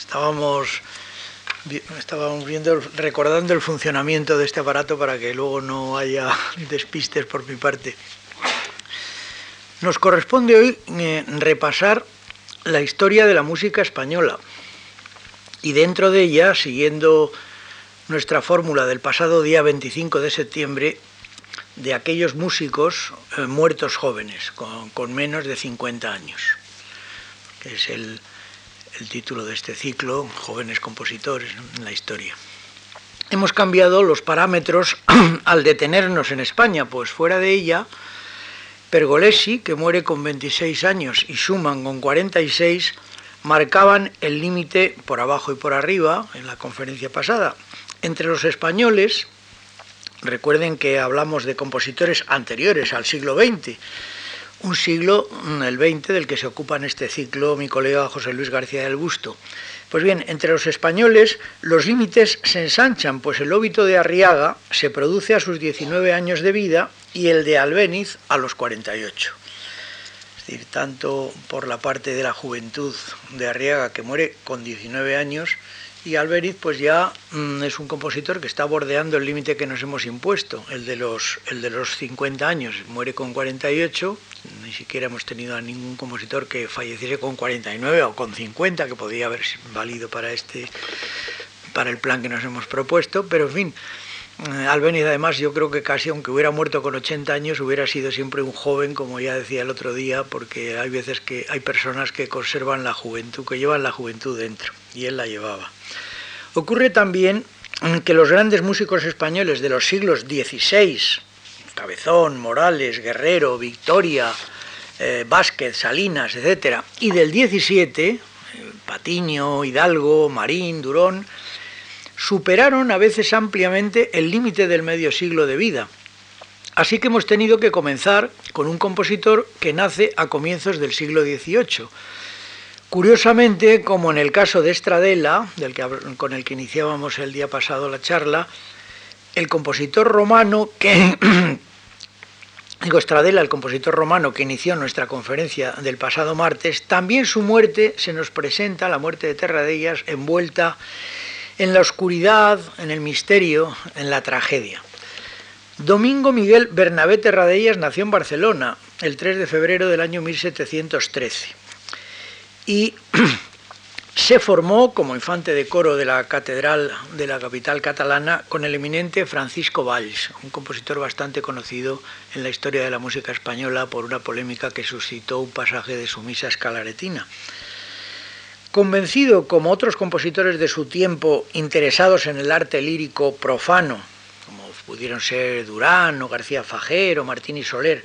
Estábamos, estábamos viendo, recordando el funcionamiento de este aparato para que luego no haya despistes por mi parte. Nos corresponde hoy eh, repasar la historia de la música española y dentro de ella, siguiendo nuestra fórmula del pasado día 25 de septiembre, de aquellos músicos eh, muertos jóvenes, con, menos de 50 años, que es el, el título de este ciclo, Jóvenes Compositores en la Historia. Hemos cambiado los parámetros al detenernos en España, pues fuera de ella, Pergolesi, que muere con 26 años, y Schumann con 46, marcaban el límite por abajo y por arriba en la conferencia pasada. Entre los españoles, recuerden que hablamos de compositores anteriores al siglo XX, un siglo, mm, el XX, del que se ocupa en este ciclo mi colega José Luis García del Busto. Pues bien, entre los españoles los límites se ensanchan, pues el óbito de Arriaga se produce a sus 19 años de vida y el de Albéniz a los 48. Es decir, tanto por la parte de la juventud de Arriaga, que muere con 19 años, y Alberiz pues ya mm, es un compositor que está bordeando el límite que nos hemos impuesto, el de, los, el de los 50 años, muere con 48, ni siquiera hemos tenido a ningún compositor que falleciese con 49 o con 50, que podría haber valido para, este, para el plan que nos hemos propuesto, pero en fin, eh, Albeniz además yo creo que casi aunque hubiera muerto con 80 años hubiera sido siempre un joven, como ya decía el otro día, porque hay veces que hay personas que conservan la juventud, que llevan la juventud dentro, y él la llevaba. Ocurre también que los grandes músicos españoles de los siglos XVI, Cabezón, Morales, Guerrero, Victoria, eh, Vázquez, Salinas, etc., y del XVII, eh, Patiño, Hidalgo, Marín, Durón, superaron a veces ampliamente el límite del medio siglo de vida. Así que hemos tenido que comenzar con un compositor que nace a comienzos del siglo XVIII. Curiosamente, como en el caso de Estradella, del que, con el que iniciábamos el día pasado la charla, el compositor romano que digo Estradella, el compositor romano que inició nuestra conferencia del pasado martes, también su muerte se nos presenta, la muerte de Terradellas, envuelta en la oscuridad, en el misterio, en la tragedia. Domingo Miguel Bernabé Terradellas nació en Barcelona el 3 de febrero del año 1713 y se formó como infante de coro de la catedral de la capital catalana con el eminente Francisco Valls, un compositor bastante conocido en la historia de la música española por una polémica que suscitó un pasaje de su misa escalaretina. Convencido, como otros compositores de su tiempo interesados en el arte lírico profano, como pudieron ser Durán García Fajer o Martini Soler,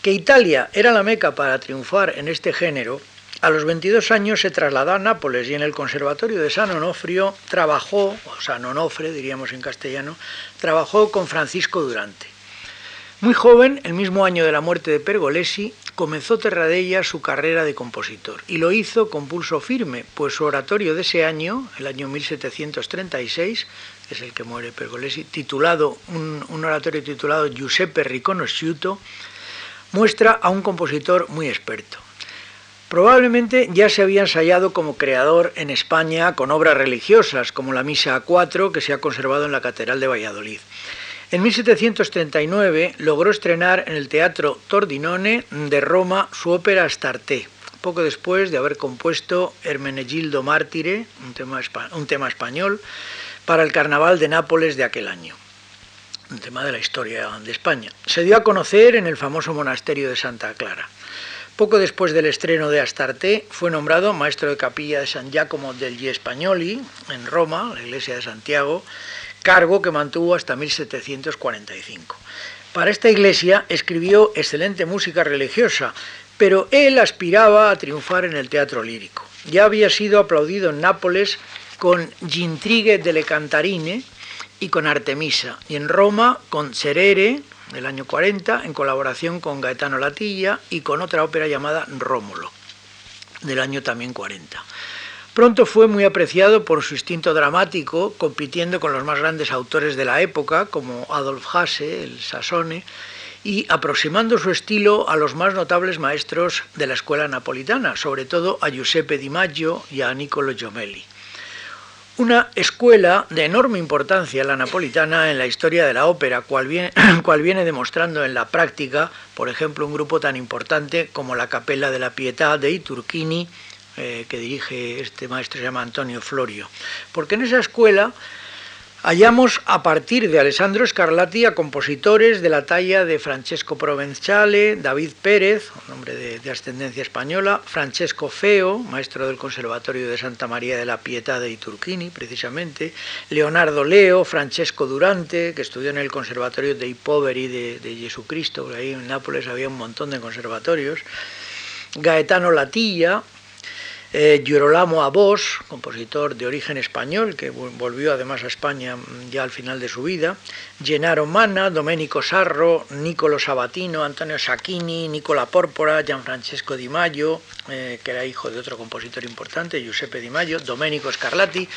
que Italia era la meca para triunfar en este género, a los 22 años se trasladó a Nápoles y en el Conservatorio de San Onofrio trabajó, o San Onofre diríamos en castellano, trabajó con Francisco Durante. Muy joven, el mismo año de la muerte de Pergolesi, comenzó Terradella su carrera de compositor y lo hizo con pulso firme, pues su oratorio de ese año, el año 1736, es el que muere Pergolesi, titulado, un, oratorio titulado Giuseppe Riconosciuto, muestra a un compositor muy experto. Probablemente ya se había ensayado como creador en España con obras religiosas, como la Misa a cuatro, que se ha conservado en la Catedral de Valladolid. En 1739 logró estrenar en el Teatro Tordinone de Roma su ópera Astarte, poco después de haber compuesto Hermenegildo Mártire, un tema, un tema español, para el Carnaval de Nápoles de aquel año, un tema de la historia de España. Se dio a conocer en el famoso monasterio de Santa Clara. Poco después del estreno de Astarte, fue nombrado maestro de capilla de San Giacomo degli Spagnoli, en Roma, la iglesia de Santiago, cargo que mantuvo hasta 1745. Para esta iglesia escribió excelente música religiosa, pero él aspiraba a triunfar en el teatro lírico. Ya había sido aplaudido en Nápoles con Gintrighe delle Cantarine y con Artemisa, y en Roma con Cerere, del año 40, en colaboración con Gaetano Latilla y con otra ópera llamada Rómulo, del año también 40. Pronto fue muy apreciado por su instinto dramático, compitiendo con los más grandes autores de la época, como Adolf Hasse, el Sassone, y aproximando su estilo a los más notables maestros de la escuela napolitana, sobre todo a Giuseppe Di Maggio y a Niccolo Giomelli. Una escuela de enorme importancia, la napolitana, en la historia de la ópera, cual viene, cual viene demostrando en la práctica, por ejemplo, un grupo tan importante como la Capella de la Pietà de Turchini, eh, que dirige este maestro, se llama Antonio Florio. Porque en esa escuela Hallamos a partir de Alessandro Scarlatti a compositores de la talla de Francesco Provenzale, David Pérez, nombre de, ascendencia española, Francesco Feo, maestro del Conservatorio de Santa María de la Pietà de Iturchini, precisamente, Leonardo Leo, Francesco Durante, que estudió en el Conservatorio de Poveri de, Jesucristo, ahí en Nápoles había un montón de conservatorios, Gaetano Latilla, eh, Girolamo Abos, compositor de origen español, que volvió además a España mm, ya al final de su vida, Gennaro Mana, Domenico Sarro, Nicolo Sabatino, Antonio Sacchini, Nicola Pórpora, Gianfrancesco Di Maggio, eh, que era hijo de otro compositor importante, Giuseppe Di Maggio, Domenico Scarlatti,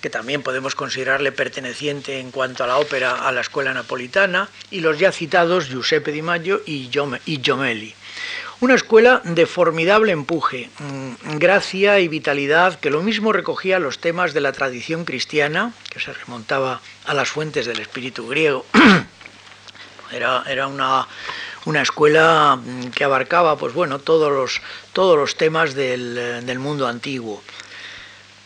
que también podemos considerarle perteneciente en cuanto a la ópera a la escuela napolitana, y los ya citados Giuseppe Di Maggio y, Giomelli. Una escuela de formidable empuje, mm, gracia y vitalidad que lo mismo recogía los temas de la tradición cristiana, que se remontaba a las fuentes del espíritu griego. Era, era una, una, escuela mm, que abarcaba pues bueno, todos, los, todos los temas del, del mundo antiguo.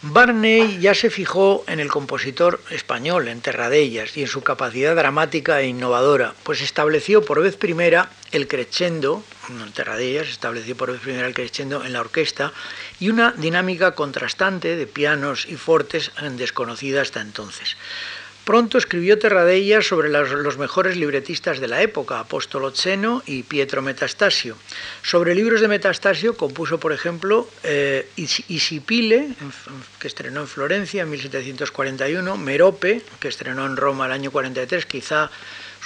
Barney ya se fijó en el compositor español, en Terradellas, y en su capacidad dramática e innovadora, pues estableció por vez primera el crescendo, en Terradellas estableció por vez primera el crescendo en la orquesta, y una dinámica contrastante de pianos y fortes desconocida hasta entonces. Pronto escribió Terradellas sobre los mejores libretistas de la época, Apóstolo Zeno y Pietro Metastasio. Sobre libros de Metastasio compuso, por ejemplo, eh, Isipile, que estrenó en Florencia en 1741, Merope, que estrenó en Roma el año 43, quizá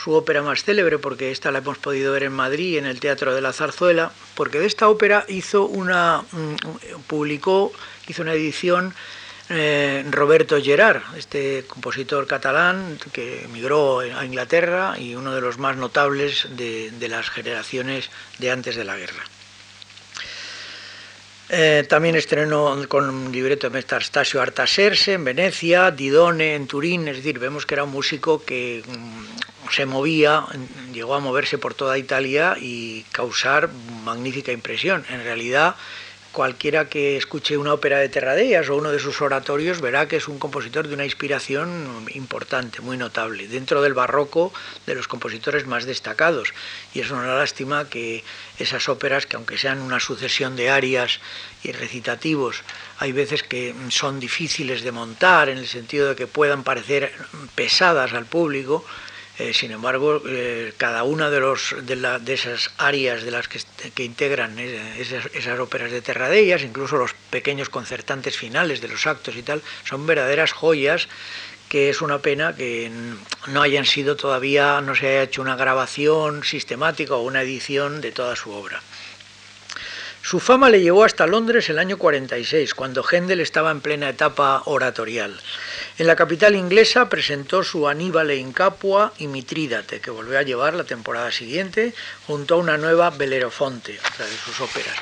su ópera más célebre, porque esta la hemos podido ver en Madrid, en el Teatro de la Zarzuela, porque de esta ópera hizo una, mm, publicó, hizo una edición eh, Roberto Gerard, este compositor catalán que emigró a Inglaterra y uno de los más notables de, las generaciones de antes de la guerra. Eh, también estrenó con un libreto de Metastasio Artaserse en Venecia, Didone en Turín, es decir, vemos que era un músico que mm, se movía, llegó a moverse por toda Italia y causar magnífica impresión. En realidad, cualquiera que escuche una ópera de Terradellas o uno de sus oratorios verá que es un compositor de una inspiración importante, muy notable, dentro del barroco de los compositores más destacados. Y es una lástima que esas óperas, que aunque sean una sucesión de arias y recitativos, hay veces que son difíciles de montar en el sentido de que puedan parecer pesadas al público, eh, sin embargo, eh, cada una de, los, de, esas áreas de las que, integran esas, esas, óperas de Terradellas, incluso los pequeños concertantes finales de los actos y tal, son verdaderas joyas que es una pena que no hayan sido todavía, no se haya hecho una grabación sistemática o una edición de toda su obra. Su fama le llevó hasta Londres el año 46, cuando Händel estaba en plena etapa oratorial. En la capital inglesa presentó su Aníbal in Capua y Mitrídate, que volvió a llevar la temporada siguiente, junto a una nueva Belerofonte, otra de sus óperas.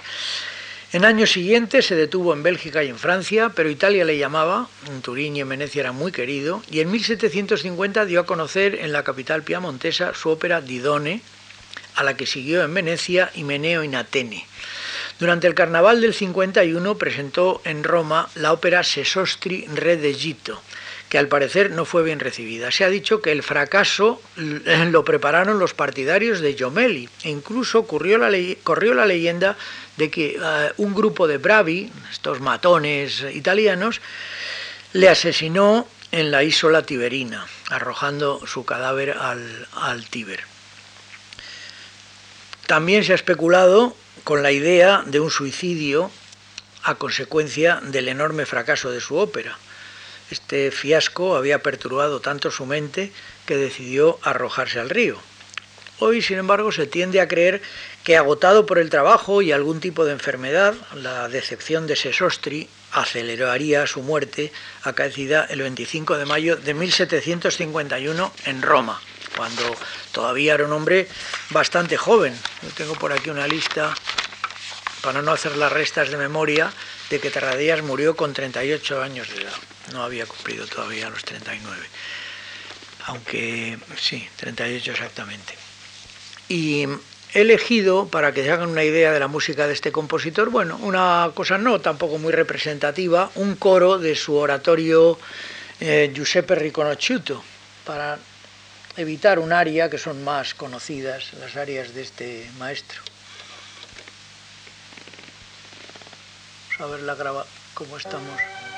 En años siguientes se detuvo en Bélgica y en Francia, pero Italia le llamaba, en Turín y en Venecia era muy querido, y en 1750 dio a conocer en la capital piamontesa su ópera Didone, a la que siguió en Venecia Himeneo in Atene. Durante el carnaval del 51 presentó en Roma la ópera Sesostri Re de Gito, que al parecer no fue bien recibida. Se ha dicho que el fracaso lo prepararon los partidarios de Giomelli e incluso corrió la, corrió la leyenda de que eh, un grupo de bravi, estos matones italianos, le asesinó en la isla Tiberina, arrojando su cadáver al, al Tíber. También se ha especulado con la idea de un suicidio a consecuencia del enorme fracaso de su ópera. Este fiasco había perturbado tanto su mente que decidió arrojarse al río. Hoy, sin embargo, se tiende a creer que agotado por el trabajo y algún tipo de enfermedad, la decepción de Sesostri aceleraría su muerte, acaecida el 25 de mayo de 1751 en Roma, cuando todavía era un hombre bastante joven. Yo tengo por aquí una lista, para no hacer las restas de memoria, de que Terradillas murió con 38 años de edad. No había cumplido todavía los 39. Aunque sí, 38 exactamente. Y he elegido, para que se hagan una idea de la música de este compositor, bueno, una cosa no tampoco muy representativa, un coro de su oratorio eh, Giuseppe Riconosciuto, para evitar un aria que son más conocidas, las arias de este maestro. Vamos a ver la graba cómo estamos.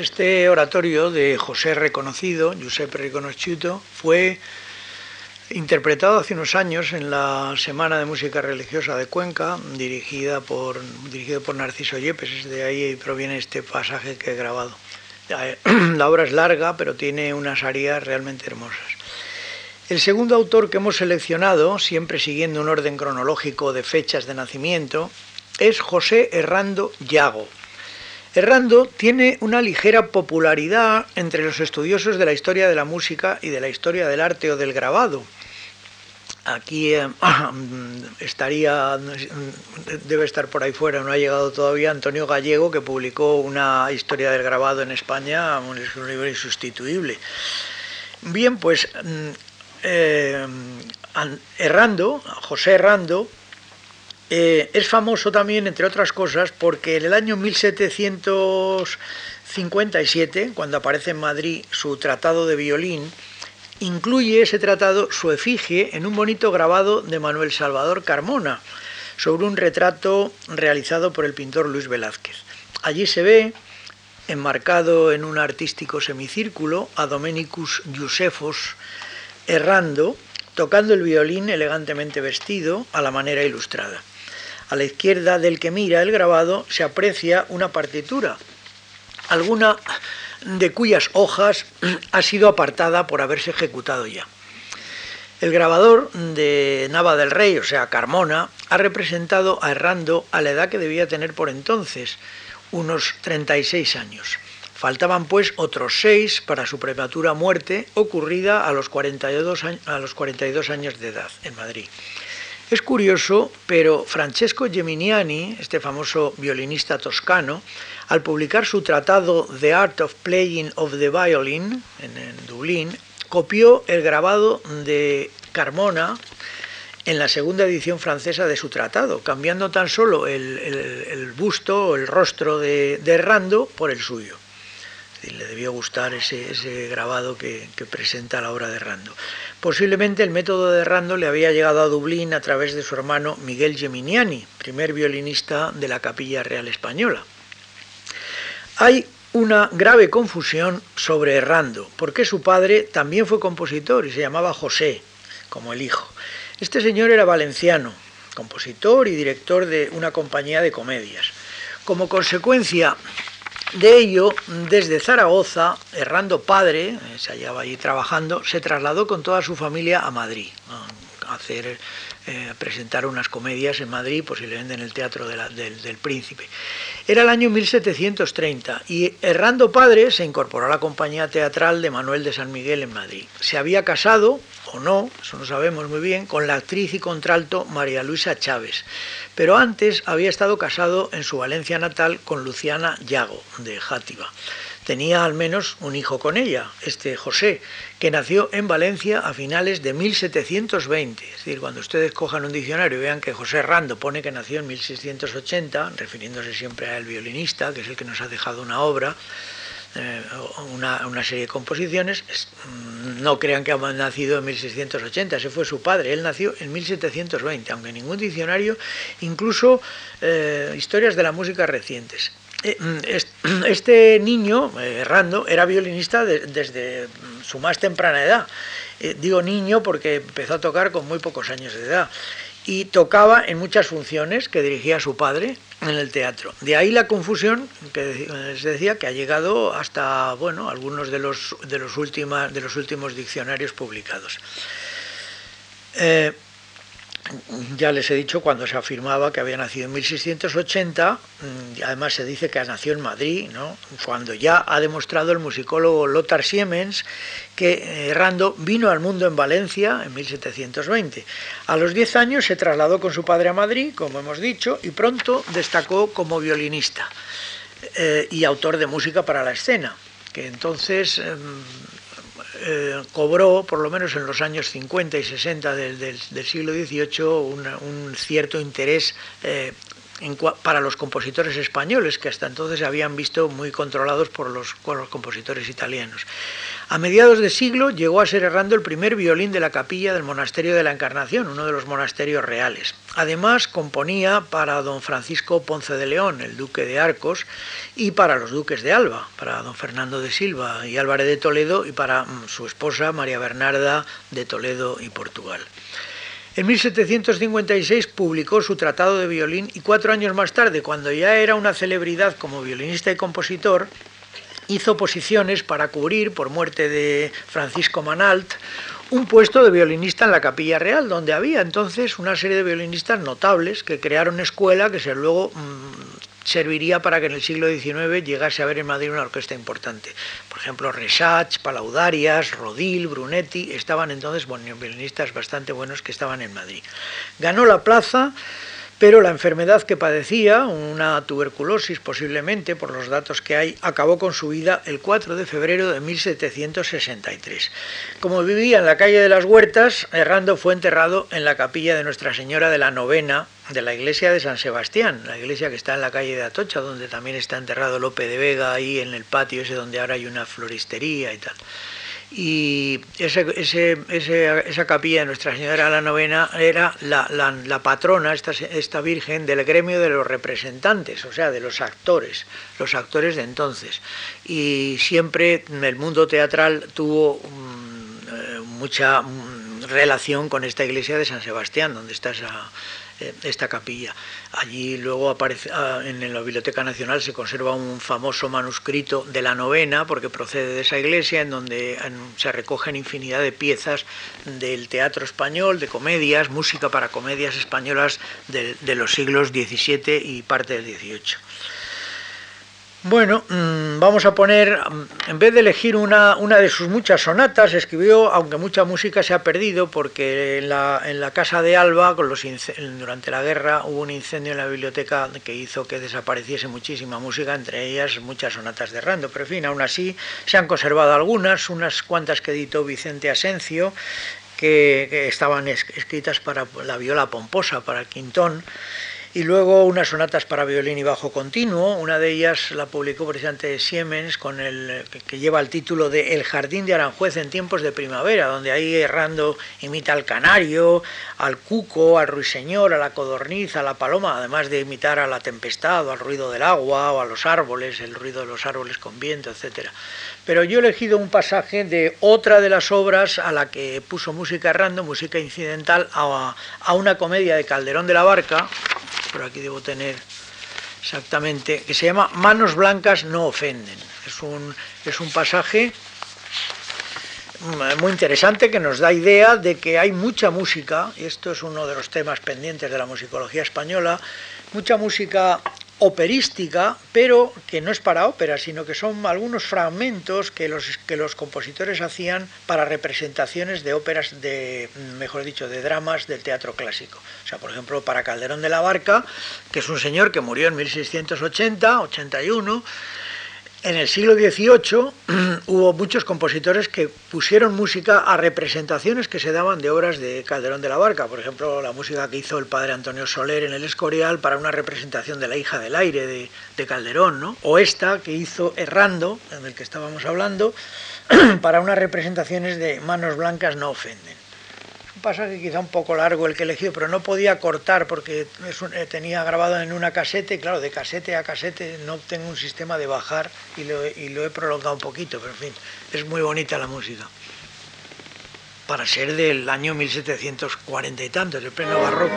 Este oratorio de José Reconocido, Giuseppe Riconosciuto, fue interpretado hace unos años en la Semana de Música Religiosa de Cuenca, dirigida por, dirigido por Narciso Yepes, de ahí proviene este pasaje que he grabado. La obra es larga, pero tiene unas arias realmente hermosas. El segundo autor que hemos seleccionado, siempre siguiendo un orden cronológico de fechas de nacimiento, es José Herrando Yago, Errando tiene una ligera popularidad entre los estudiosos de la historia de la música y de la historia del arte o del grabado. Aquí eh, estaría, debe estar por ahí fuera, no ha llegado todavía Antonio Gallego, que publicó una historia del grabado en España, un libro insustituible. Bien, pues mm, eh, Errando, José Errando, eh, es famoso también, entre otras cosas, porque en el año 1757, cuando aparece en Madrid su tratado de violín, incluye ese tratado su efigie en un bonito grabado de Manuel Salvador Carmona, sobre un retrato realizado por el pintor Luis Velázquez. Allí se ve, enmarcado en un artístico semicírculo, a Domenicus Giusefos errando, tocando el violín elegantemente vestido a la manera ilustrada. A la izquierda del que mira el grabado se aprecia una partitura, alguna de cuyas hojas ha sido apartada por haberse ejecutado ya. El grabador de Nava del Rey, o sea, Carmona, ha representado a Errando a la edad que debía tener por entonces, unos 36 años. Faltaban pues otros seis para su prematura muerte ocurrida a los 42, a los 42 años de edad en Madrid. Es curioso, pero Francesco Geminiani, este famoso violinista toscano, al publicar su tratado The Art of Playing of the Violin en, Dublín, copió el grabado de Carmona en la segunda edición francesa de su tratado, cambiando tan solo el, busto o el rostro de, de Rando por el suyo le debió gustar ese, grabado que, presenta la obra de Rando. Posiblemente el método de Rando le había llegado a Dublín a través de su hermano Miguel Geminiani, primer violinista de la Capilla Real Española. Hay una grave confusión sobre Rando, porque su padre también fue compositor y se llamaba José, como el hijo. Este señor era valenciano, compositor y director de una compañía de comedias. Como consecuencia de ello, desde Zaragoza, errando padre, eh, se hallaba allí trabajando, se trasladó con toda su familia a Madrid, a hacer, eh, presentar unas comedias en Madrid, posiblemente en el Teatro del, Príncipe. Era el año 1730 y errando padre se incorporó a la compañía teatral de Manuel de San Miguel en Madrid. Se había casado, o no, eso no sabemos muy bien, con la actriz y contralto María Luisa Chávez pero antes había estado casado en su Valencia natal con Luciana Yago, de Játiva. Tenía al menos un hijo con ella, este José, que nació en Valencia a finales de 1720. Es decir, cuando ustedes cojan un diccionario y vean que José Rando pone que nació en 1680, refiriéndose siempre al violinista, que es el que nos ha dejado una obra, eh, una, serie de composiciones. Mm, no crean que ha nacido en 1680, ese fue su padre. Él nació en 1720, aunque ningún diccionario, incluso eh, historias de la música recientes. Eh, mm, este niño, Errando, era violinista desde su más temprana edad. digo niño porque empezó a tocar con muy pocos años de edad y tocaba en muchas funciones que dirigía su padre en el teatro. De ahí la confusión que les decía que ha llegado hasta bueno, algunos de los, de los, de los últimos diccionarios publicados. Eh, ya les he dicho cuando se afirmaba que había nacido en 1680, mm, además se dice que nació en Madrid, ¿no? cuando ya ha demostrado el musicólogo Lothar Siemens que Errando eh, vino al mundo en Valencia en 1720. A los 10 años se trasladó con su padre a Madrid, como hemos dicho, y pronto destacó como violinista eh, y autor de música para la escena, que entonces em, eh, cobró, por lo menos en los años 50 y 60 del, siglo XVIII, un cierto interés eh, para los compositores españoles, que hasta entonces habían visto muy controlados por los compositores italianos. A mediados de siglo llegó a ser errando el primer violín de la capilla del Monasterio de la Encarnación, uno de los monasterios reales. Además, componía para don Francisco Ponce de León, el duque de Arcos, y para los duques de Alba, para don Fernando de Silva y Álvarez de Toledo, y para mm, su esposa María Bernarda de Toledo y Portugal. En 1756 publicó su Tratado de Violín y cuatro años más tarde, cuando ya era una celebridad como violinista y compositor, hizo posiciones para cubrir, por muerte de Francisco Manalt, un puesto de violinista en la Capilla Real, donde había entonces una serie de violinistas notables que crearon escuela que luego mm, serviría para que en el siglo XIX llegase a haber en Madrid una orquesta importante. Por ejemplo, Resach, Palaudarias, Rodil, Brunetti, estaban entonces violinistas bastante buenos que estaban en Madrid. Ganó la plaza pero la enfermedad que padecía, una tuberculosis posiblemente por los datos que hay, acabó con su vida el 4 de febrero de 1763. Como vivía en la calle de las Huertas, Errando fue enterrado en la capilla de Nuestra Señora de la Novena de la iglesia de San Sebastián, la iglesia que está en la calle de Atocha, donde también está enterrado Lope de Vega, ahí en el patio ese donde ahora hay una floristería y tal y esa capilla de Nuestra Señora la Novena era la, patrona, esta, esta, Virgen, del gremio de los representantes, o sea, de los actores, los actores de entonces. Y siempre el mundo teatral tuvo mm, eh, mucha mm, relación con esta iglesia de San Sebastián, donde está esa, esta capilla. Allí luego aparece, ah, en la Biblioteca Nacional se conserva un famoso manuscrito de la novena, porque procede de esa iglesia, en donde se recogen infinidad de piezas del teatro español, de comedias, música para comedias españolas de, los siglos XVII y parte del XVIII. Bueno, mm, vamos a poner, mm, en vez de elegir una, una, de sus muchas sonatas, escribió, aunque mucha música se ha perdido, porque en la, en la casa de Alba, con los durante la guerra, hubo un incendio en la biblioteca que hizo que desapareciese muchísima música, entre ellas muchas sonatas de Rando. Pero en fin, aún así se han conservado algunas, unas cuantas que editó Vicente Asencio, que, que estaban escritas para la viola pomposa, para el quintón y luego unas sonatas para violín y bajo continuo. Una de ellas la publicó precisamente Siemens, con el, que lleva el título de El jardín de Aranjuez en tiempos de primavera, donde ahí errando imita al canario, al cuco, al ruiseñor, a la codorniz, a la paloma, además de imitar a la tempestad o al ruido del agua o a los árboles, el ruido de los árboles con viento, etcétera. Pero yo he elegido un pasaje de otra de las obras a la que puso música errando, música incidental, a, a una comedia de Calderón de la Barca, por aquí debo tener exactamente, que se llama Manos blancas no ofenden. Es un, es un pasaje muy interesante que nos da idea de que hay mucha música, y esto es uno de los temas pendientes de la musicología española, mucha música operística, pero que no es para ópera, sino que son algunos fragmentos que los, que los compositores hacían para representaciones de óperas, de, mejor dicho, de dramas del teatro clásico. O sea, por ejemplo, para Calderón de la Barca, que es un señor que murió en 1680, 81, en el siglo XVIII hubo muchos compositores que pusieron música a representaciones que se daban de obras de Calderón de la Barca. Por ejemplo, la música que hizo el padre Antonio Soler en el Escorial para una representación de La hija del aire de, de Calderón, ¿no? O esta que hizo Errando, en el que estábamos hablando, para unas representaciones de Manos Blancas no ofenden pasaje quizá un poco largo el que elegido, pero no podía cortar porque eh, tenía grabado en una casete, claro, de casete a casete no tengo un sistema de bajar y lo, y lo he prolongado un poquito, pero en fin, es muy bonita la música. Para ser del año 1740 y tantos, el pleno barroco.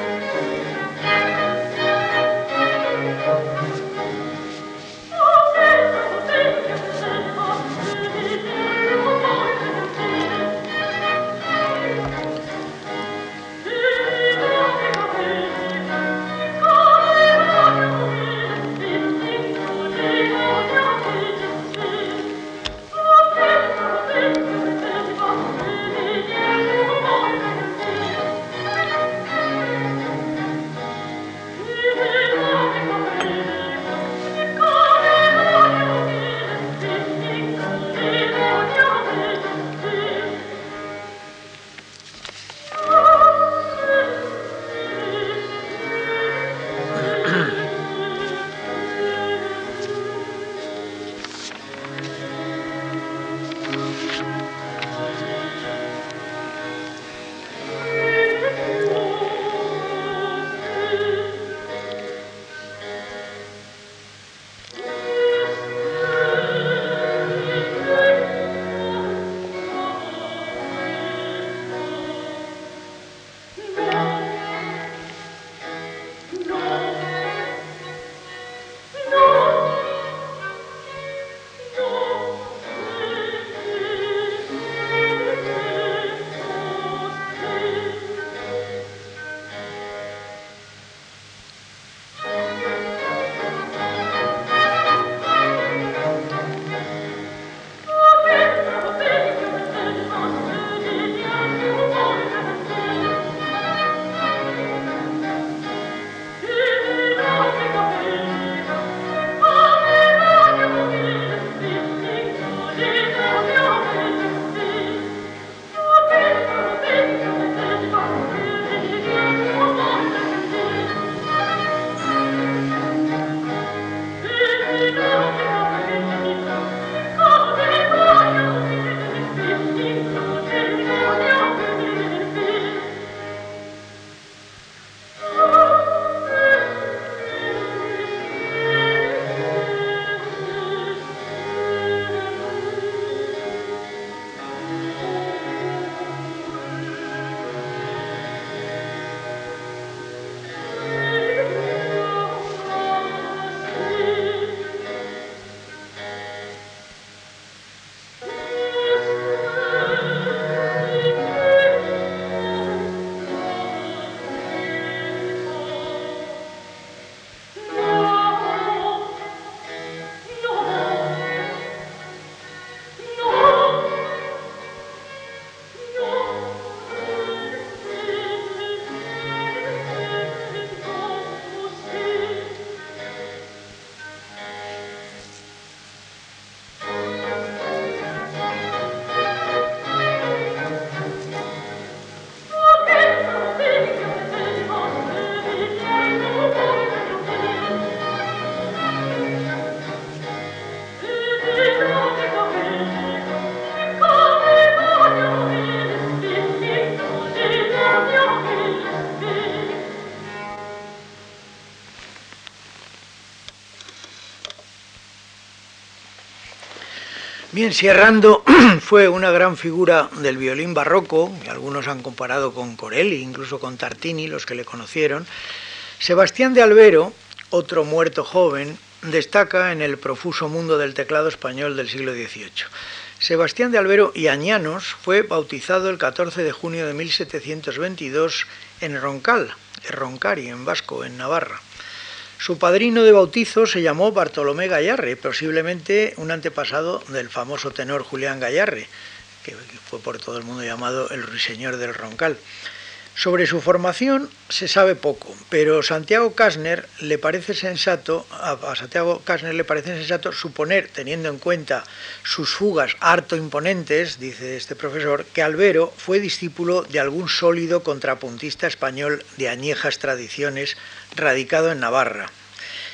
Bien, Sierrando fue una gran figura del violín barroco, y algunos han comparado con Corelli, incluso con Tartini, los que le conocieron. Sebastián de Albero, otro muerto joven, destaca en el profuso mundo del teclado español del siglo XVIII. Sebastián de Albero y Añanos fue bautizado el 14 de junio de 1722 en Roncal, Roncari, en Vasco, en Navarra. Su padrino de bautizo se llamó Bartolomé Gallarre, posiblemente un antepasado del famoso tenor Julián Gallarre, que fue por todo el mundo llamado el ruiseñor del Roncal. Sobre su formación se sabe poco, pero Santiago Kasner le parece sensato, a Santiago Kasner le parece sensato suponer, teniendo en cuenta sus fugas harto imponentes, dice este profesor, que Albero fue discípulo de algún sólido contrapuntista español de añejas tradiciones radicado en Navarra,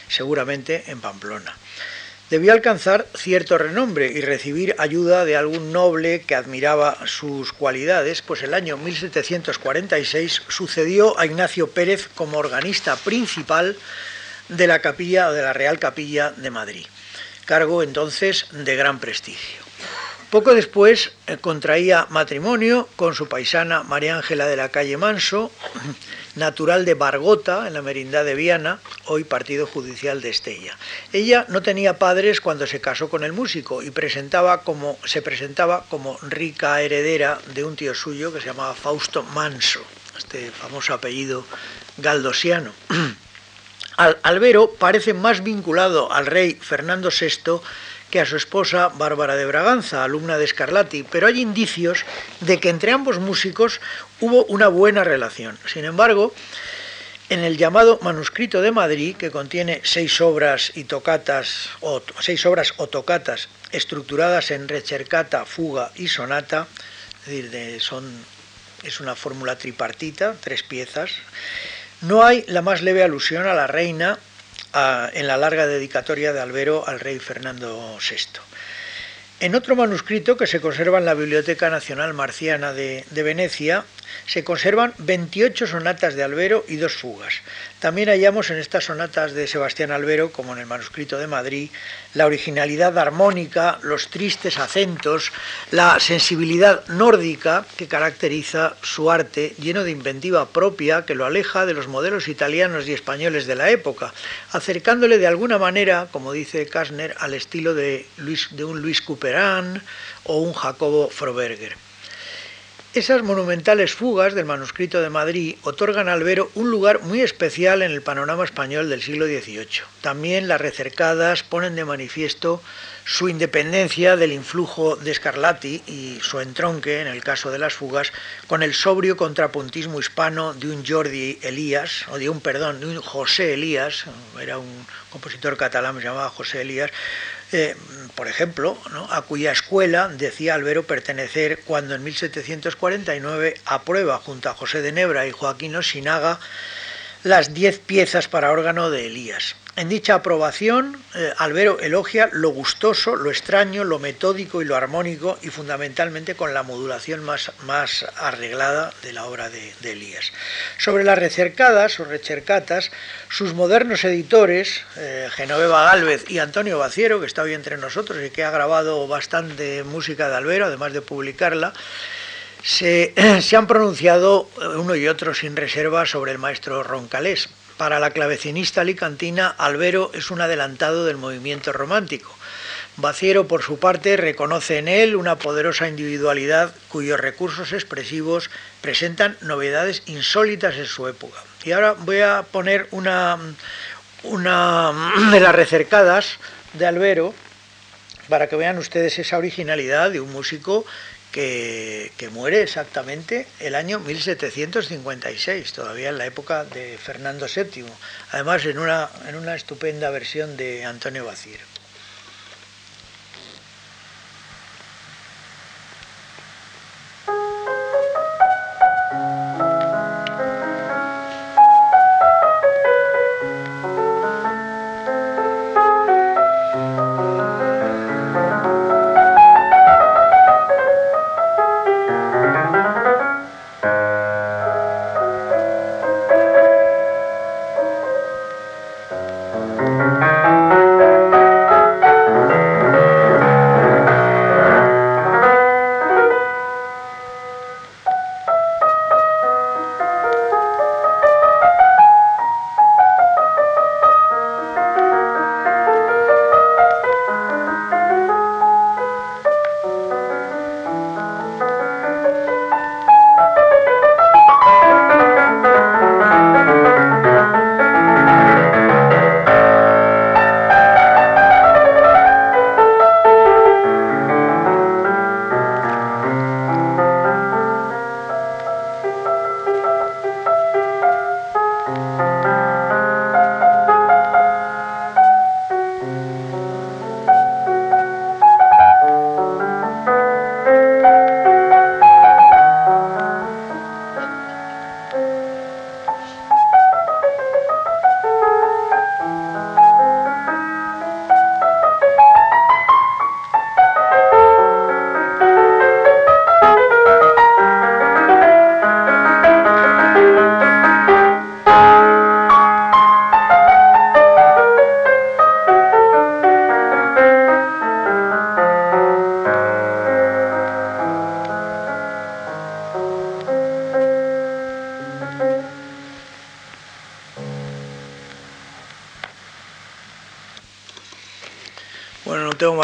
seguramente en Pamplona. Debió alcanzar cierto renombre y recibir ayuda de algún noble que admiraba sus cualidades, pues el año 1746 sucedió a Ignacio Pérez como organista principal de la capilla de la Real Capilla de Madrid, cargo entonces de gran prestigio. Poco después eh, contraía matrimonio con su paisana María Ángela de la Calle Manso, natural de Bargota, en la merindad de Viana, hoy partido judicial de Estella. Ella no tenía padres cuando se casó con el músico y presentaba como, se presentaba como rica heredera de un tío suyo que se llamaba Fausto Manso, este famoso apellido galdosiano. Albero parece más vinculado al rey Fernando VI que a su esposa Bárbara de Braganza, alumna de Scarlatti, pero hay indicios de que entre ambos músicos hubo una buena relación. Sin embargo, en el llamado manuscrito de Madrid, que contiene seis obras y tocatas, o seis obras o tocatas estructuradas en recercata, fuga y sonata, son, es una fórmula tripartita, tres piezas, no hay la más leve alusión a la reina en la larga dedicatoria de Albero al rey Fernando VI. En otro manuscrito que se conserva en la Biblioteca Nacional Marciana de, de, Venecia, se conservan 28 sonatas de Albero y dos fugas. También hallamos en estas sonatas de Sebastián Albero, como en el manuscrito de Madrid, la originalidad armónica, los tristes acentos, la sensibilidad nórdica que caracteriza su arte, lleno de inventiva propia que lo aleja de los modelos italianos y españoles de la época, acercándole de alguna manera, como dice Kastner, al estilo de, un Luis Couperin o un Jacobo Froberger. Esas monumentales fugas del manuscrito de Madrid otorgan a Albero un lugar muy especial en el panorama español del siglo XVIII. También las recercadas ponen de manifiesto su independencia del influjo de Scarlatti y su entronque, en el caso de las fugas, con el sobrio contrapuntismo hispano de un Jordi Elías, o de un, perdón, de un José Elías, era un compositor catalán, se llamaba José Elías, eh, por ejemplo, a cuya escuela decía Albero pertenecer cuando en 1749 aprueba junto a José de Nebra y Joaquín Osinaga las diez piezas para órgano de Elías. En dicha aprobación, eh, Albero elogia lo gustoso, lo extraño, lo metódico y lo armónico y fundamentalmente con la modulación más, más arreglada de la obra de, Elías. Sobre las recercadas o recercatas, sus modernos editores, eh, Genoveva Gálvez y Antonio Baciero, que está hoy entre nosotros y que ha grabado bastante música de Albero, además de publicarla, se, se han pronunciado uno y otro sin reserva sobre el maestro Roncalés para la clavecinista alicantina, Albero es un adelantado del movimiento romántico. Baciero, por su parte, reconoce en él una poderosa individualidad cuyos recursos expresivos presentan novedades insólitas en su época. Y ahora voy a poner una, una de las recercadas de Albero para que vean ustedes esa originalidad de un músico que, muere exactamente el año 1756, todavía en la época de Fernando VII, además en una, en una estupenda versión de Antonio Baciero.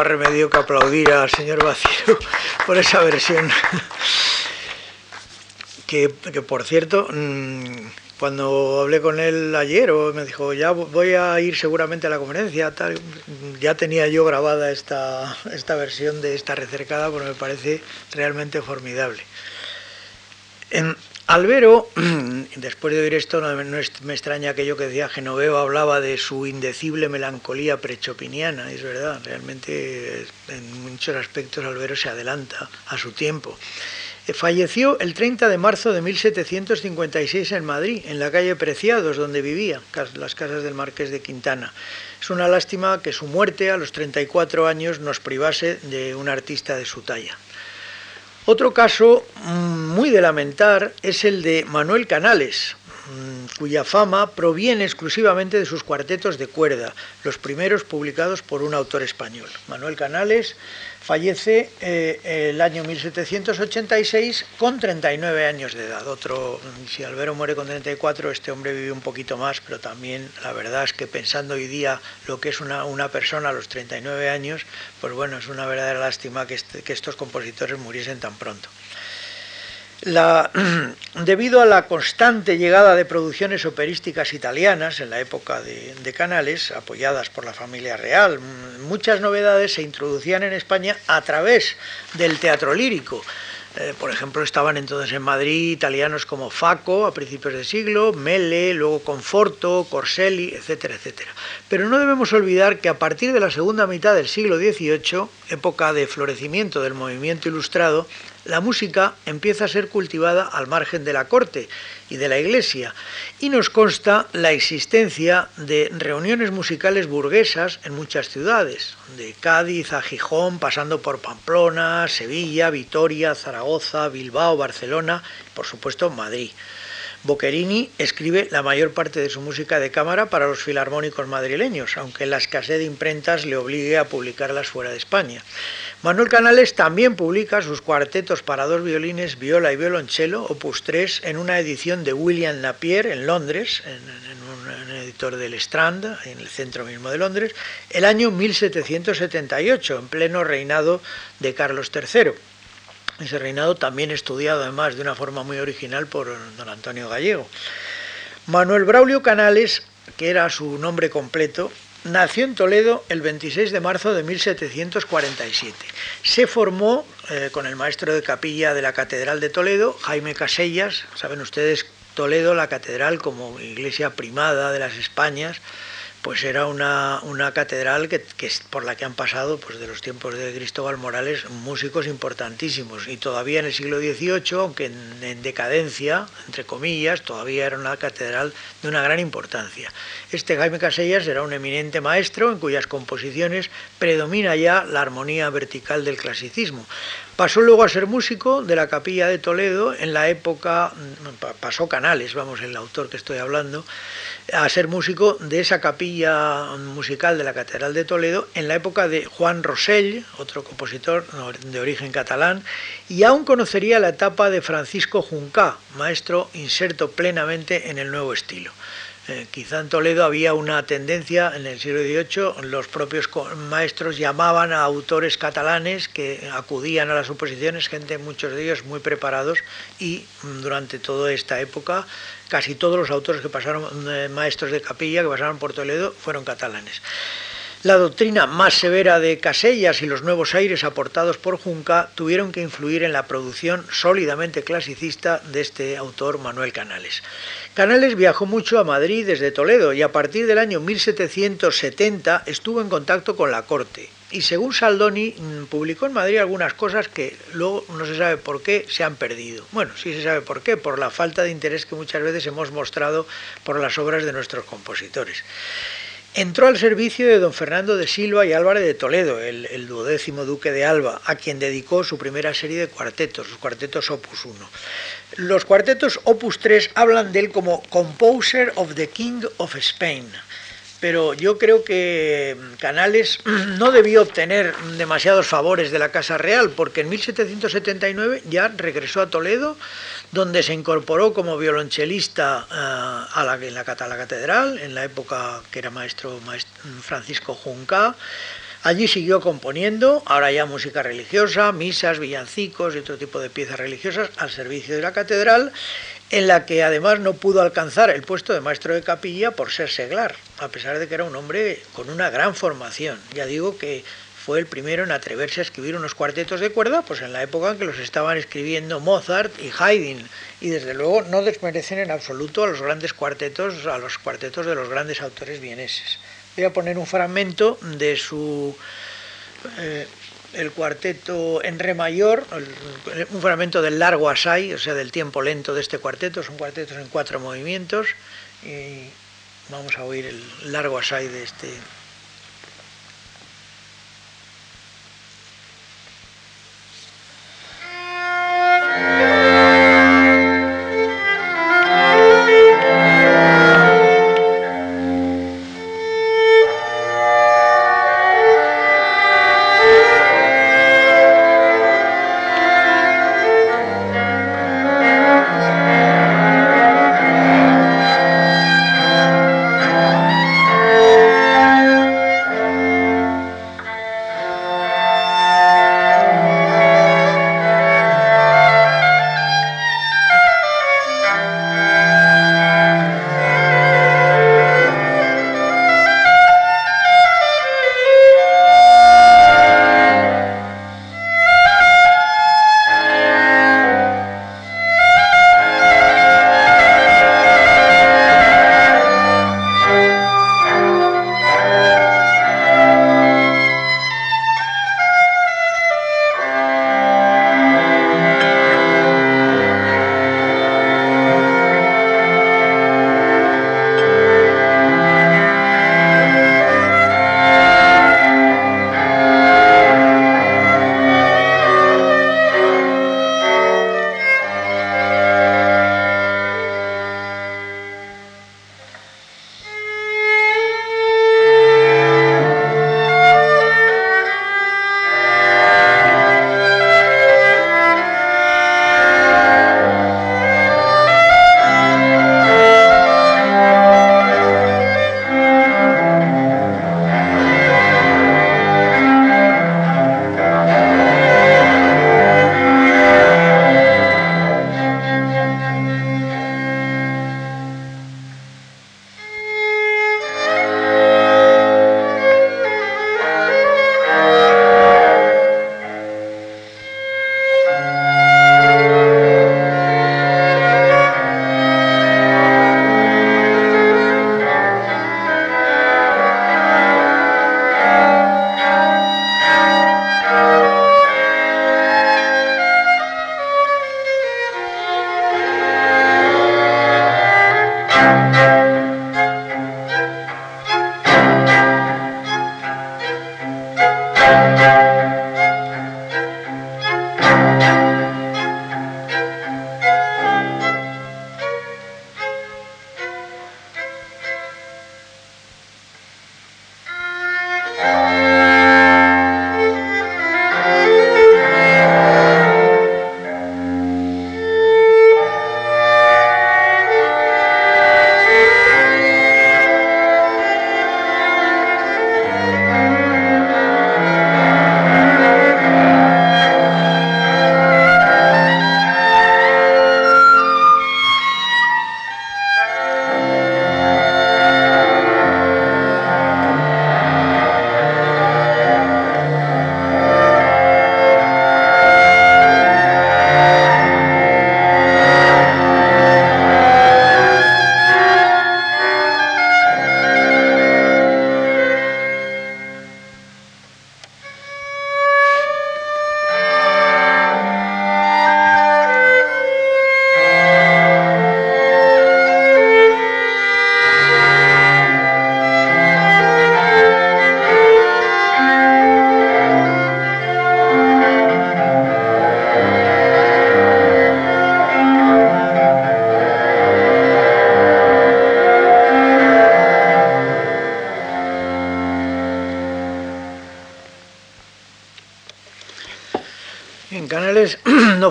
Remedio que aplaudir al señor Vacío por esa versión. Que, por cierto, mm, cuando hablé con él ayer, me dijo, ya voy a ir seguramente a la conferencia, tal, ya tenía yo grabada esta, esta versión de esta recercada, porque me parece realmente formidable. En, Albero, después de oír esto, no, me extraña aquello que decía Genoveo, hablaba de su indecible melancolía prechopiniana, es verdad, realmente en muchos aspectos Albero se adelanta a su tiempo. Eh, falleció el 30 de marzo de 1756 en Madrid, en la calle Preciados, donde vivía, las casas del Marqués de Quintana. Es una lástima que su muerte a los 34 años nos privase de un artista de su talla. Otro caso de lamentar es el de Manuel Canales, mm, cuya fama proviene exclusivamente de sus cuartetos de cuerda, los primeros publicados por un autor español. Manuel Canales Fallece eh, el año 1786 con 39 años de edad. Otro, si Albero muere con 34, este hombre vive un poquito más, pero también la verdad es que pensando hoy día lo que es una, persona a los 39 años, pues bueno, es una verdadera lástima que, este, que estos compositores muriesen tan pronto. Debido a la constante llegada de producciones operísticas italianas en la época de, Canales, apoyadas por la familia real, muchas novedades se introducían en España a través del teatro lírico. Eh, por ejemplo, estaban entonces en Madrid italianos como Faco a principios de siglo, Mele, luego Conforto, Corselli, etcétera, etcétera. Pero no debemos olvidar que a partir de la segunda mitad del siglo XVIII, época de florecimiento del movimiento ilustrado, la música empieza a ser cultivada al margen de la corte y de la iglesia y nos consta la existencia de reuniones musicales burguesas en muchas ciudades, de Cádiz a Gijón, pasando por Pamplona, Sevilla, Vitoria, Zaragoza, Bilbao, Barcelona, por supuesto Madrid. Boccherini escribe la mayor parte de su música de cámara para los filarmónicos madrileños, aunque la escasez de imprentas le obligue a publicarlas fuera de España. Manuel Canales también publica sus cuartetos para dos violines, viola y violonchelo, opus 3, en una edición de William Napier en Londres, en, un, editor del Strand, en el centro mismo de Londres, el año 1778, en pleno reinado de Carlos III. Ese reinado también estudiado además de una forma muy original por don Antonio Gallego. Manuel Braulio Canales, que era su nombre completo, Nació en Toledo el 26 de marzo de 1747. Se formó eh, con el maestro de capilla de la Catedral de Toledo, Jaime Casellas. Saben ustedes, Toledo, la catedral como iglesia primada de las Españas, pues era una, catedral que, por la que han pasado pues de los tiempos de Cristóbal Morales músicos importantísimos y todavía en el siglo XVIII, aunque en, decadencia, entre comillas, todavía era una catedral de una gran importancia. Este Jaime Casellas era un eminente maestro en cuyas composiciones predomina ya la armonía vertical del clasicismo. Pasó luego a ser músico de la capilla de Toledo en la época, pasó Canales, vamos, el autor que estoy hablando, a ser músico de esa capilla musical de la Catedral de Toledo en la época de Juan Rosell, otro compositor de origen catalán, y aún conocería la etapa de Francisco Juncá, maestro inserto plenamente en el nuevo estilo. Eh, quizá en Toledo había una tendencia en el siglo XVIII, los propios maestros llamaban a autores catalanes que acudían a las oposiciones, gente, muchos de ellos muy preparados, y mm, durante toda esta época casi todos los autores que pasaron, eh, maestros de capilla, que pasaron por Toledo, fueron catalanes. La doctrina más severa de Casellas y los nuevos aires aportados por Junca tuvieron que influir en la producción sólidamente clasicista de este autor Manuel Canales. Canales viajó mucho a Madrid desde Toledo y a partir del año 1770 estuvo en contacto con la corte. Y según Saldoni, mm, publicó en Madrid algunas cosas que luego no se sabe por qué se han perdido. Bueno, sí se sabe por qué, por la falta de interés que muchas veces hemos mostrado por las obras de nuestros compositores. Entró al servicio de don Fernando de Silva y Álvarez de Toledo, el, duodécimo duque de Alba, a quien dedicó su primera serie de cuartetos, los cuartetos Opus 1. Los cuartetos Opus 3 hablan de él como Composer of the King of Spain, pero yo creo que Canales no debió obtener demasiados favores de la Casa Real, porque en 1779 ya regresó a Toledo donde se incorporó como violonchelista eh, a la, en la, Catedral, en la época que era maestro, Francisco Junca. Allí siguió componiendo, ahora ya música religiosa, misas, villancicos y otro tipo de piezas religiosas al servicio de la catedral, en la que además no pudo alcanzar el puesto de maestro de capilla por ser seglar, a pesar de que era un hombre con una gran formación. Ya digo que fue el primero en atreverse a escribir unos cuartetos de cuerda, pues en la época en que los estaban escribiendo Mozart y Haydn, y desde luego no desmerecen en absoluto a los grandes cuartetos, a los cuartetos de los grandes autores vieneses. Voy a poner un fragmento de su eh, el cuarteto en re mayor, un fragmento del largo asai, o sea, del tiempo lento de este cuarteto, son cuartetos en cuatro movimientos, y vamos a oír el largo asai de este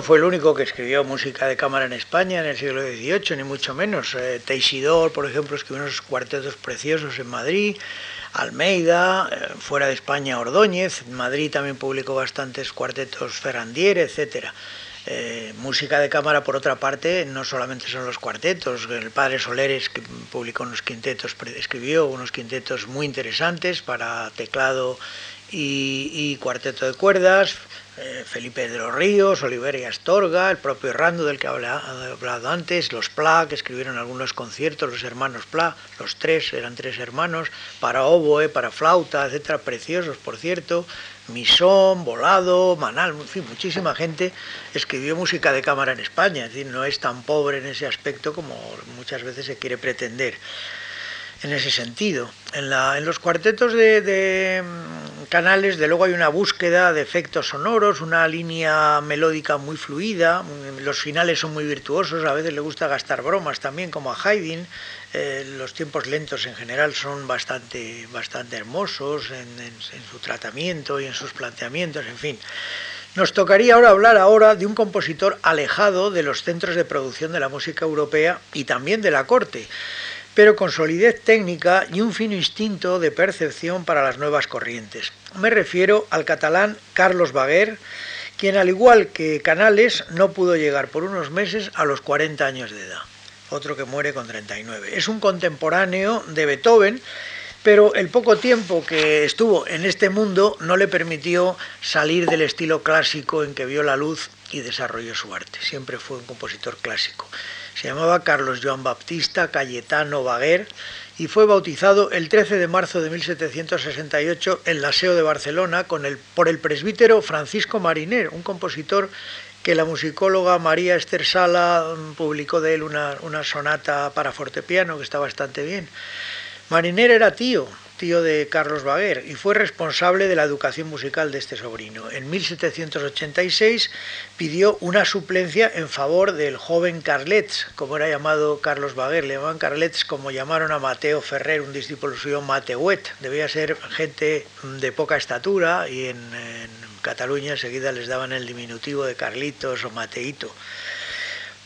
fue el único que escribió música de cámara en España en el siglo XVIII, ni mucho menos. Eh, por ejemplo, escribió unos cuartetos preciosos en Madrid. Almeida, eh, fuera de España Ordóñez, en Madrid también publicó bastantes cuartetos Ferrandier, etcétera. Eh, música de cámara, por otra parte, no solamente son los cuartetos. El padre Soleres, que publicó unos quintetos, escribió unos quintetos muy interesantes para teclado y, cuarteto de cuerdas. Ríos, Oliver y Astorga, el propio Rando del que he hablado antes, los Pla, que escribieron algunos conciertos, los hermanos Pla, los tres, eran tres hermanos, para oboe, para flauta, etcétera, preciosos, por cierto. Misón, Volado, Manal, en fin, muchísima gente escribió música de cámara en España, es decir, no es tan pobre en ese aspecto como muchas veces se quiere pretender en ese sentido. En, la, en los cuartetos de, mm, canales, de luego hay una búsqueda de efectos sonoros, una línea melódica muy fluida, mm, los finales son muy virtuosos, a veces le gusta gastar bromas también, como a Haydn, eh, los tiempos lentos en general son bastante, bastante hermosos en, su tratamiento y en sus planteamientos, en fin. Nos tocaría ahora hablar ahora de un compositor alejado de los centros de producción de la música europea y también de la corte, pero con solidez técnica y un fino instinto de percepción para las nuevas corrientes. Me refiero al catalán Carlos Baguer, quien al igual que Canales no pudo llegar por unos meses a los 40 años de edad otro que muere con 39. Es un contemporáneo de Beethoven, pero el poco tiempo que estuvo en este mundo no le permitió salir del estilo clásico en que vio la luz y desarrolló su arte. Siempre fue un compositor clásico. Se llamaba Carlos Joan Baptista Cayetano Baguer y fue bautizado el 13 de marzo de 1768 en la SEO de Barcelona por el presbítero Francisco Mariner, un compositor que la musicóloga María Esther Sala mm, publicó de él una, sonata para fortepiano que está bastante bien. Mariner era tío, tío de Carlos Baguer, y fue responsable de la educación musical de este sobrino. En 1786 pidió una suplencia en favor del joven Carlets, como era llamado Carlos Baguer. Le llamaban Carlets como llamaron a Mateo Ferrer, un discípulo suyo, Mateuet. Debía ser gente de poca estatura y en Cataluña enseguida les daban el diminutivo de Carlitos o Mateito.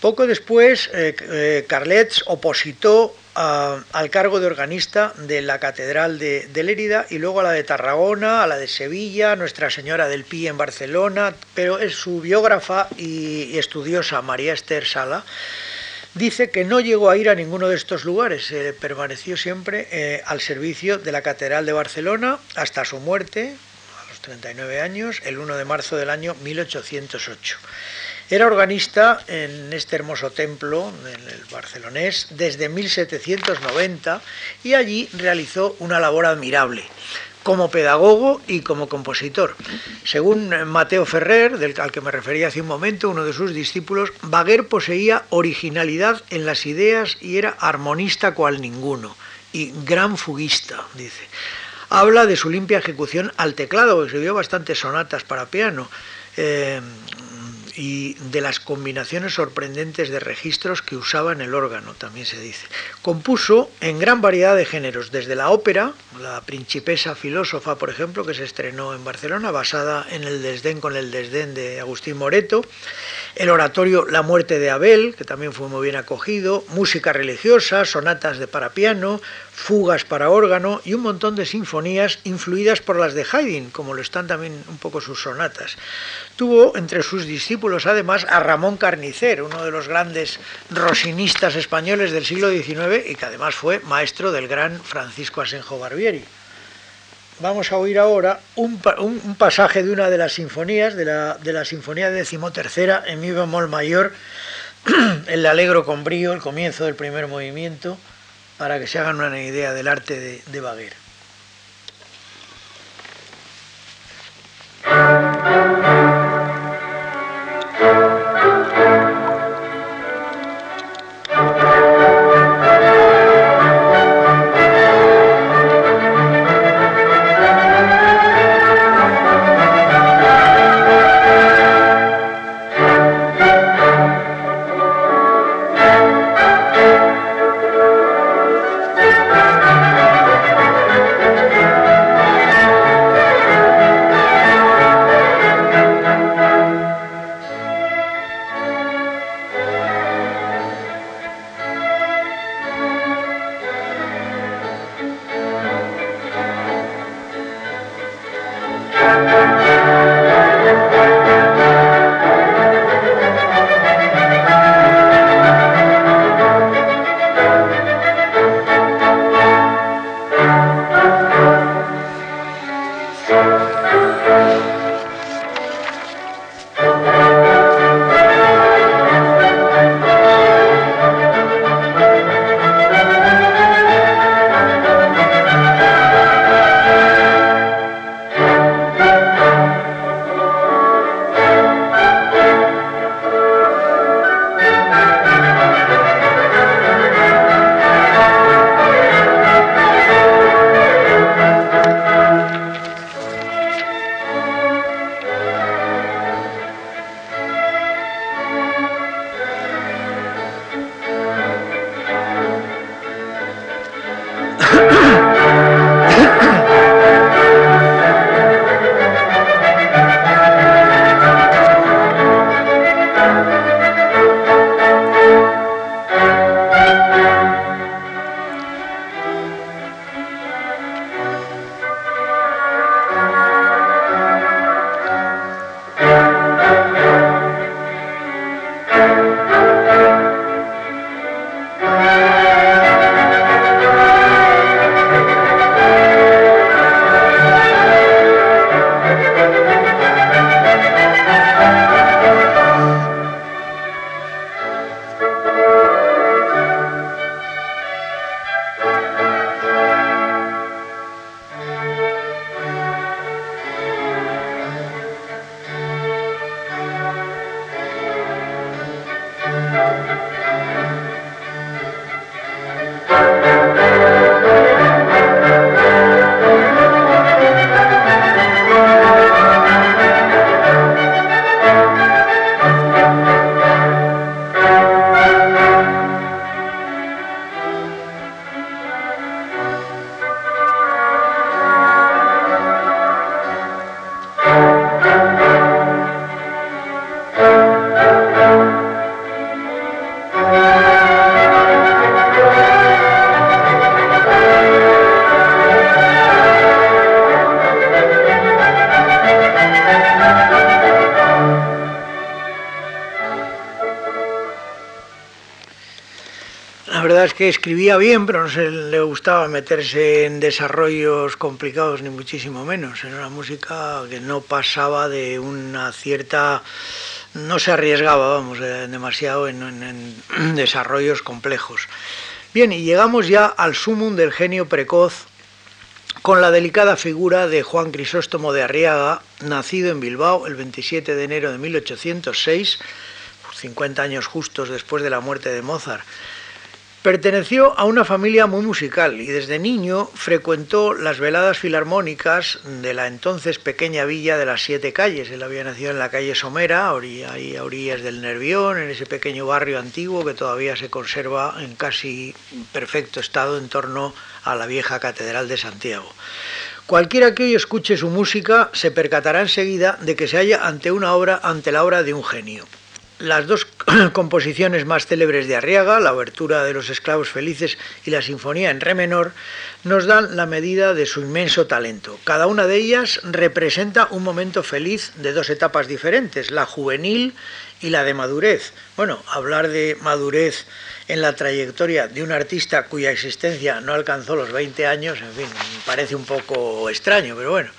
Poco después, eh, eh, opositó al cargo de organista de la Catedral de, Lérida y luego a la de Tarragona, a la de Sevilla, Nuestra Señora del Pi en Barcelona, pero su biógrafa y, estudiosa María Esther Sala dice que no llegó a ir a ninguno de estos lugares, permaneció siempre eh, al servicio de la Catedral de Barcelona hasta su muerte 39 años, el 1 de marzo del año 1808. Era organista en este hermoso templo, en el barcelonés, desde 1790 y allí realizó una labor admirable como pedagogo y como compositor. Según Mateo Ferrer, al que me refería hace un momento, uno de sus discípulos, Baguer poseía originalidad en las ideas y era armonista cual ninguno, y gran fuguista, dice habla de su limpia ejecución al teclado, que escribió bastantes sonatas para piano. Eh, y de las combinaciones sorprendentes de registros que usaba en el órgano, también se dice. Compuso en gran variedad de géneros, desde la ópera, la Principesa Filósofa, por ejemplo, que se estrenó en Barcelona, basada en el desdén con el desdén de Agustín Moreto, el oratorio La muerte de Abel, que también fue muy bien acogido, música religiosa, sonatas de para piano, fugas para órgano y un montón de sinfonías influidas por las de Haydn, como lo están también un poco sus sonatas. Tuvo entre sus discípulos además a Ramón Carnicer, uno de los grandes rosinistas españoles del siglo XIX y que además fue maestro del gran Francisco Asenjo Barbieri. Vamos a oír ahora un, pasaje de una de las sinfonías, de la, Sinfonía decimotercera en mi bemol mayor, el Alegro con brío, el comienzo del primer movimiento, para que se hagan una idea del arte de, de. Escribía bien, pero no se le gustaba meterse en desarrollos complicados, ni muchísimo menos. Era una música que no pasaba de una cierta... no se arriesgaba, vamos, eh, demasiado en, en desarrollos complejos. Bien, y llegamos ya al sumum del genio precoz con la delicada figura de Juan Crisóstomo de Arriaga, nacido en Bilbao el 27 de enero de 1806, 50 años justos después de la muerte de Mozart. Perteneció a una familia muy musical y desde niño frecuentó las veladas filarmónicas de la entonces pequeña villa de las Siete Calles. Él había nacido en la calle Somera, a orillas del Nervión, en ese pequeño barrio antiguo que todavía se conserva en casi perfecto estado en torno a la vieja Catedral de Santiago. Cualquiera que hoy escuche su música se percatará enseguida de que se halla ante una obra, ante la obra de un genio las dos composiciones más célebres de Arriaga, la obertura de los esclavos felices y la sinfonía en re menor, nos dan la medida de su inmenso talento. Cada una de ellas representa un momento feliz de dos etapas diferentes, la juvenil y la de madurez. Bueno, hablar de madurez en la trayectoria de un artista cuya existencia no alcanzó los 20 años, en fin, parece un poco extraño, pero bueno.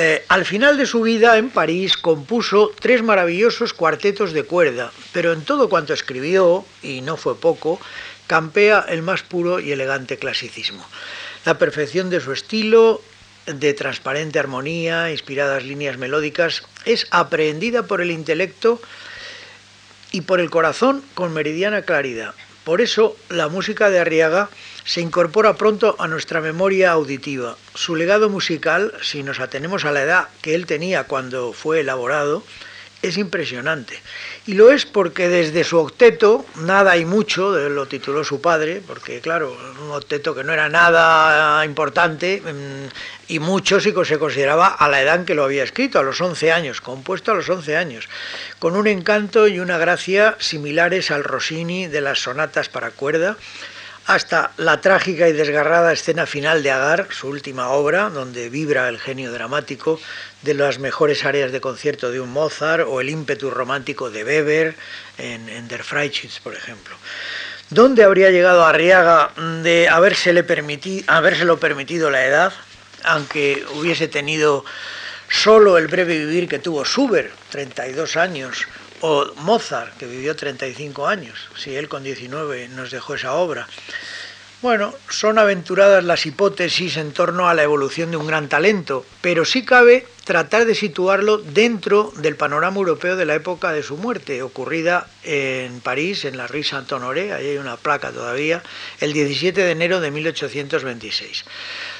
Eh, al final de su vida en París compuso tres maravillosos cuartetos de cuerda, pero en todo cuanto escribió, y no fue poco, campea el más puro y elegante clasicismo. La perfección de su estilo, de transparente armonía, inspiradas líneas melódicas, es aprehendida por el intelecto y por el corazón con meridiana claridad. Por eso la música de Arriaga se incorpora pronto a nuestra memoria auditiva. Su legado musical, si nos atenemos a la edad que él tenía cuando fue elaborado, es impresionante. Y lo es porque desde su octeto, nada y mucho, lo tituló su padre, porque claro, un octeto que no era nada importante, mm, y mucho si se consideraba a la edad en que lo había escrito, a los 11 años, compuesto a los 11 años, con un encanto y una gracia similares al Rossini de las sonatas para cuerda, hasta la trágica y desgarrada escena final de Agar, su última obra, donde vibra el genio dramático de las mejores áreas de concierto de un Mozart o el ímpetu romántico de Weber en, Der Freischütz, por ejemplo. ¿Dónde habría llegado Arriaga de habérsele habérselo permitido la edad, aunque hubiese tenido solo el breve vivir que tuvo Schubert, 32 años, o Mozart, que vivió 35 años, si él con 19 nos dejó esa obra. Bueno, son aventuradas las hipótesis en torno a la evolución de un gran talento, pero sí cabe tratar de situarlo dentro del panorama europeo de la época de su muerte, ocurrida en París, en la Rue Saint-Honoré, ahí hay una placa todavía, el 17 de enero de 1826.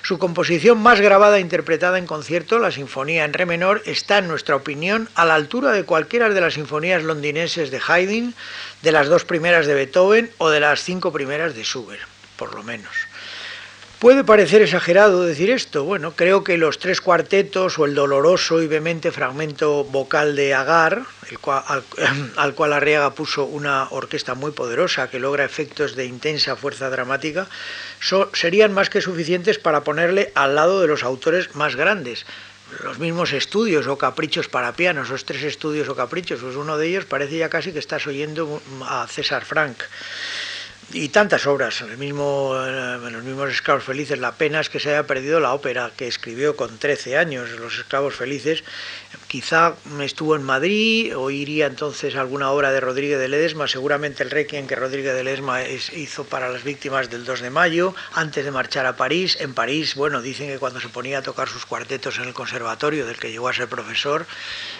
Su composición más grabada e interpretada en concierto, la Sinfonía en Re menor, está, en nuestra opinión, a la altura de cualquiera de las sinfonías londinenses de Haydn, de las dos primeras de Beethoven o de las cinco primeras de Schubert por lo menos. Puede parecer exagerado decir esto. Bueno, creo que los tres cuartetos o el doloroso y vehemente fragmento vocal de Agar, al, cual Arriaga puso una orquesta muy poderosa que logra efectos de intensa fuerza dramática, serían más que suficientes para ponerle al lado de los autores más grandes. Los mismos estudios o caprichos para piano, esos tres estudios o caprichos, pues uno de ellos parece ya casi que estás oyendo a César Frank y tantas obras, el en los mismos Esclavos Felices. La pena es que se haya perdido la ópera que escribió con 13 años, Los Esclavos Felices. Quizá estuvo en Madrid o iría entonces a alguna obra de Rodríguez de Ledesma, seguramente el requiem que Rodríguez de Ledesma hizo para las víctimas del 2 de mayo, antes de marchar a París. En París, bueno, dicen que cuando se ponía a tocar sus cuartetos en el conservatorio, del que llegó a ser profesor,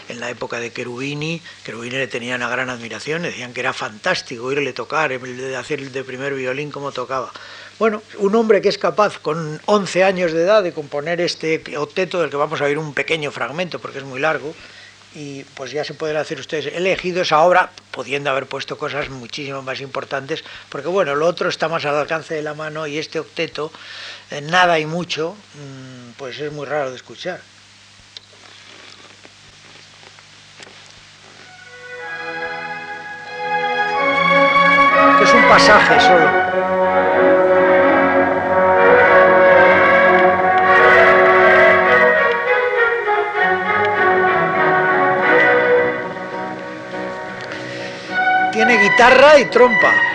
en la época de Cherubini, Cherubini le tenía una gran admiración, decían que era fantástico oírle tocar, hacer de primer violín como tocaba. Bueno, un hombre que es capaz con 11 años de edad de componer este octeto del que vamos a oír un pequeño fragmento porque es muy largo, y pues ya se pueden hacer ustedes. He elegido esa obra pudiendo haber puesto cosas muchísimo más importantes, porque bueno, lo otro está más al alcance de la mano y este octeto, eh, nada y mucho, mm, pues es muy raro de escuchar. Pasaje solo. Tiene guitarra y trompa.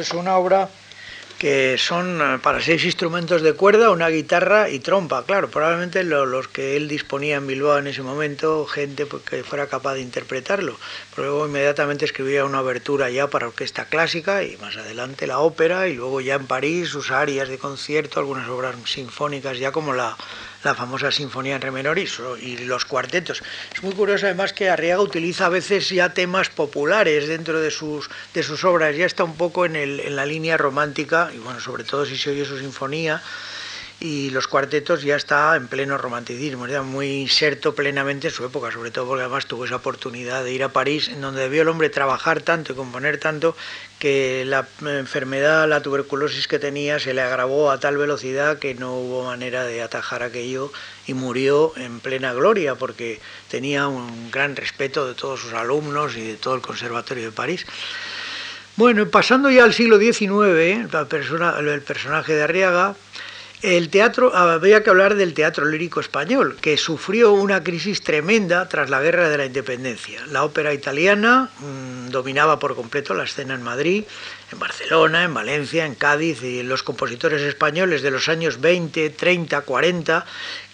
Es una obra que son eh, para seis instrumentos de cuerda, una guitarra y trompa. Claro, probablemente los que él disponía en Bilbao en ese momento, gente pues, que fuera capaz de interpretarlo. Pero luego inmediatamente escribía una abertura ya para orquesta clásica y más adelante la ópera y luego ya en París sus áreas de concierto, algunas obras sinfónicas ya como la, la famosa Sinfonía en Re menor y, los cuartetos. Es muy curioso además que Arriaga utiliza a veces ya temas populares dentro de sus, de sus obras, ya está un poco en, el, en la línea romántica, y bueno, sobre todo si se oye su sinfonía, y los cuartetos ya está en pleno romanticismo, ya muy inserto plenamente en su época, sobre todo porque además tuvo esa oportunidad de ir a París, en donde debió el hombre trabajar tanto y componer tanto que la enfermedad, la tuberculosis que tenía se le agravó a tal velocidad que no hubo manera de atajar aquello y murió en plena gloria porque tenía un gran respeto de todos sus alumnos y de todo el Conservatorio de París. Bueno, pasando ya al siglo XIX, el personaje de Arriaga, el teatro, había que hablar del teatro lírico español, que sufrió una crisis tremenda tras la Guerra de la Independencia. La ópera italiana mm, dominaba por completo la escena en Madrid, en Barcelona, en Valencia, en Cádiz, y los compositores españoles de los años 20, 30, 40,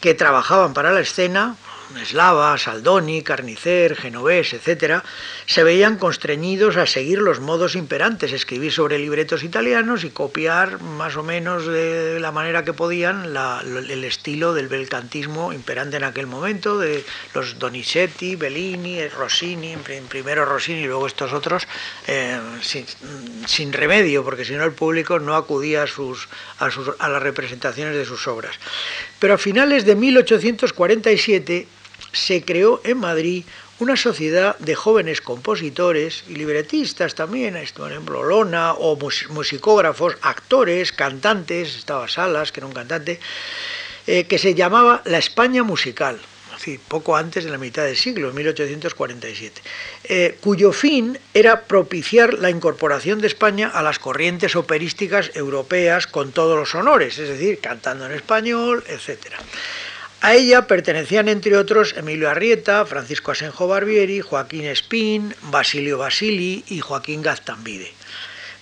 que trabajaban para la escena, Eslava, Saldoni, Carnicer, Genovés, etc., se veían constreñidos a seguir los modos imperantes, escribir sobre libretos italianos y copiar más o menos de la manera que podían el estilo del belcantismo imperante en aquel momento, de los Donizetti, Bellini, Rossini, primero Rossini y luego estos otros, eh, sin, remedio, porque si no el público no acudía a, sus, a, sus, a las representaciones de sus obras. Pero a finales de 1847, se creó en Madrid una sociedad de jóvenes compositores y libretistas también, por ejemplo Lona, o musicógrafos, actores, cantantes, estaba Salas, que era un cantante, eh, que se llamaba La España Musical, poco antes de la mitad del siglo, 1847, eh, cuyo fin era propiciar la incorporación de España a las corrientes operísticas europeas con todos los honores, es decir, cantando en español, etcétera. A ella pertenecían, entre otros, Emilio Arrieta, Francisco Asenjo Barbieri, Joaquín Espín, Basilio Basili y Joaquín Gaztambide.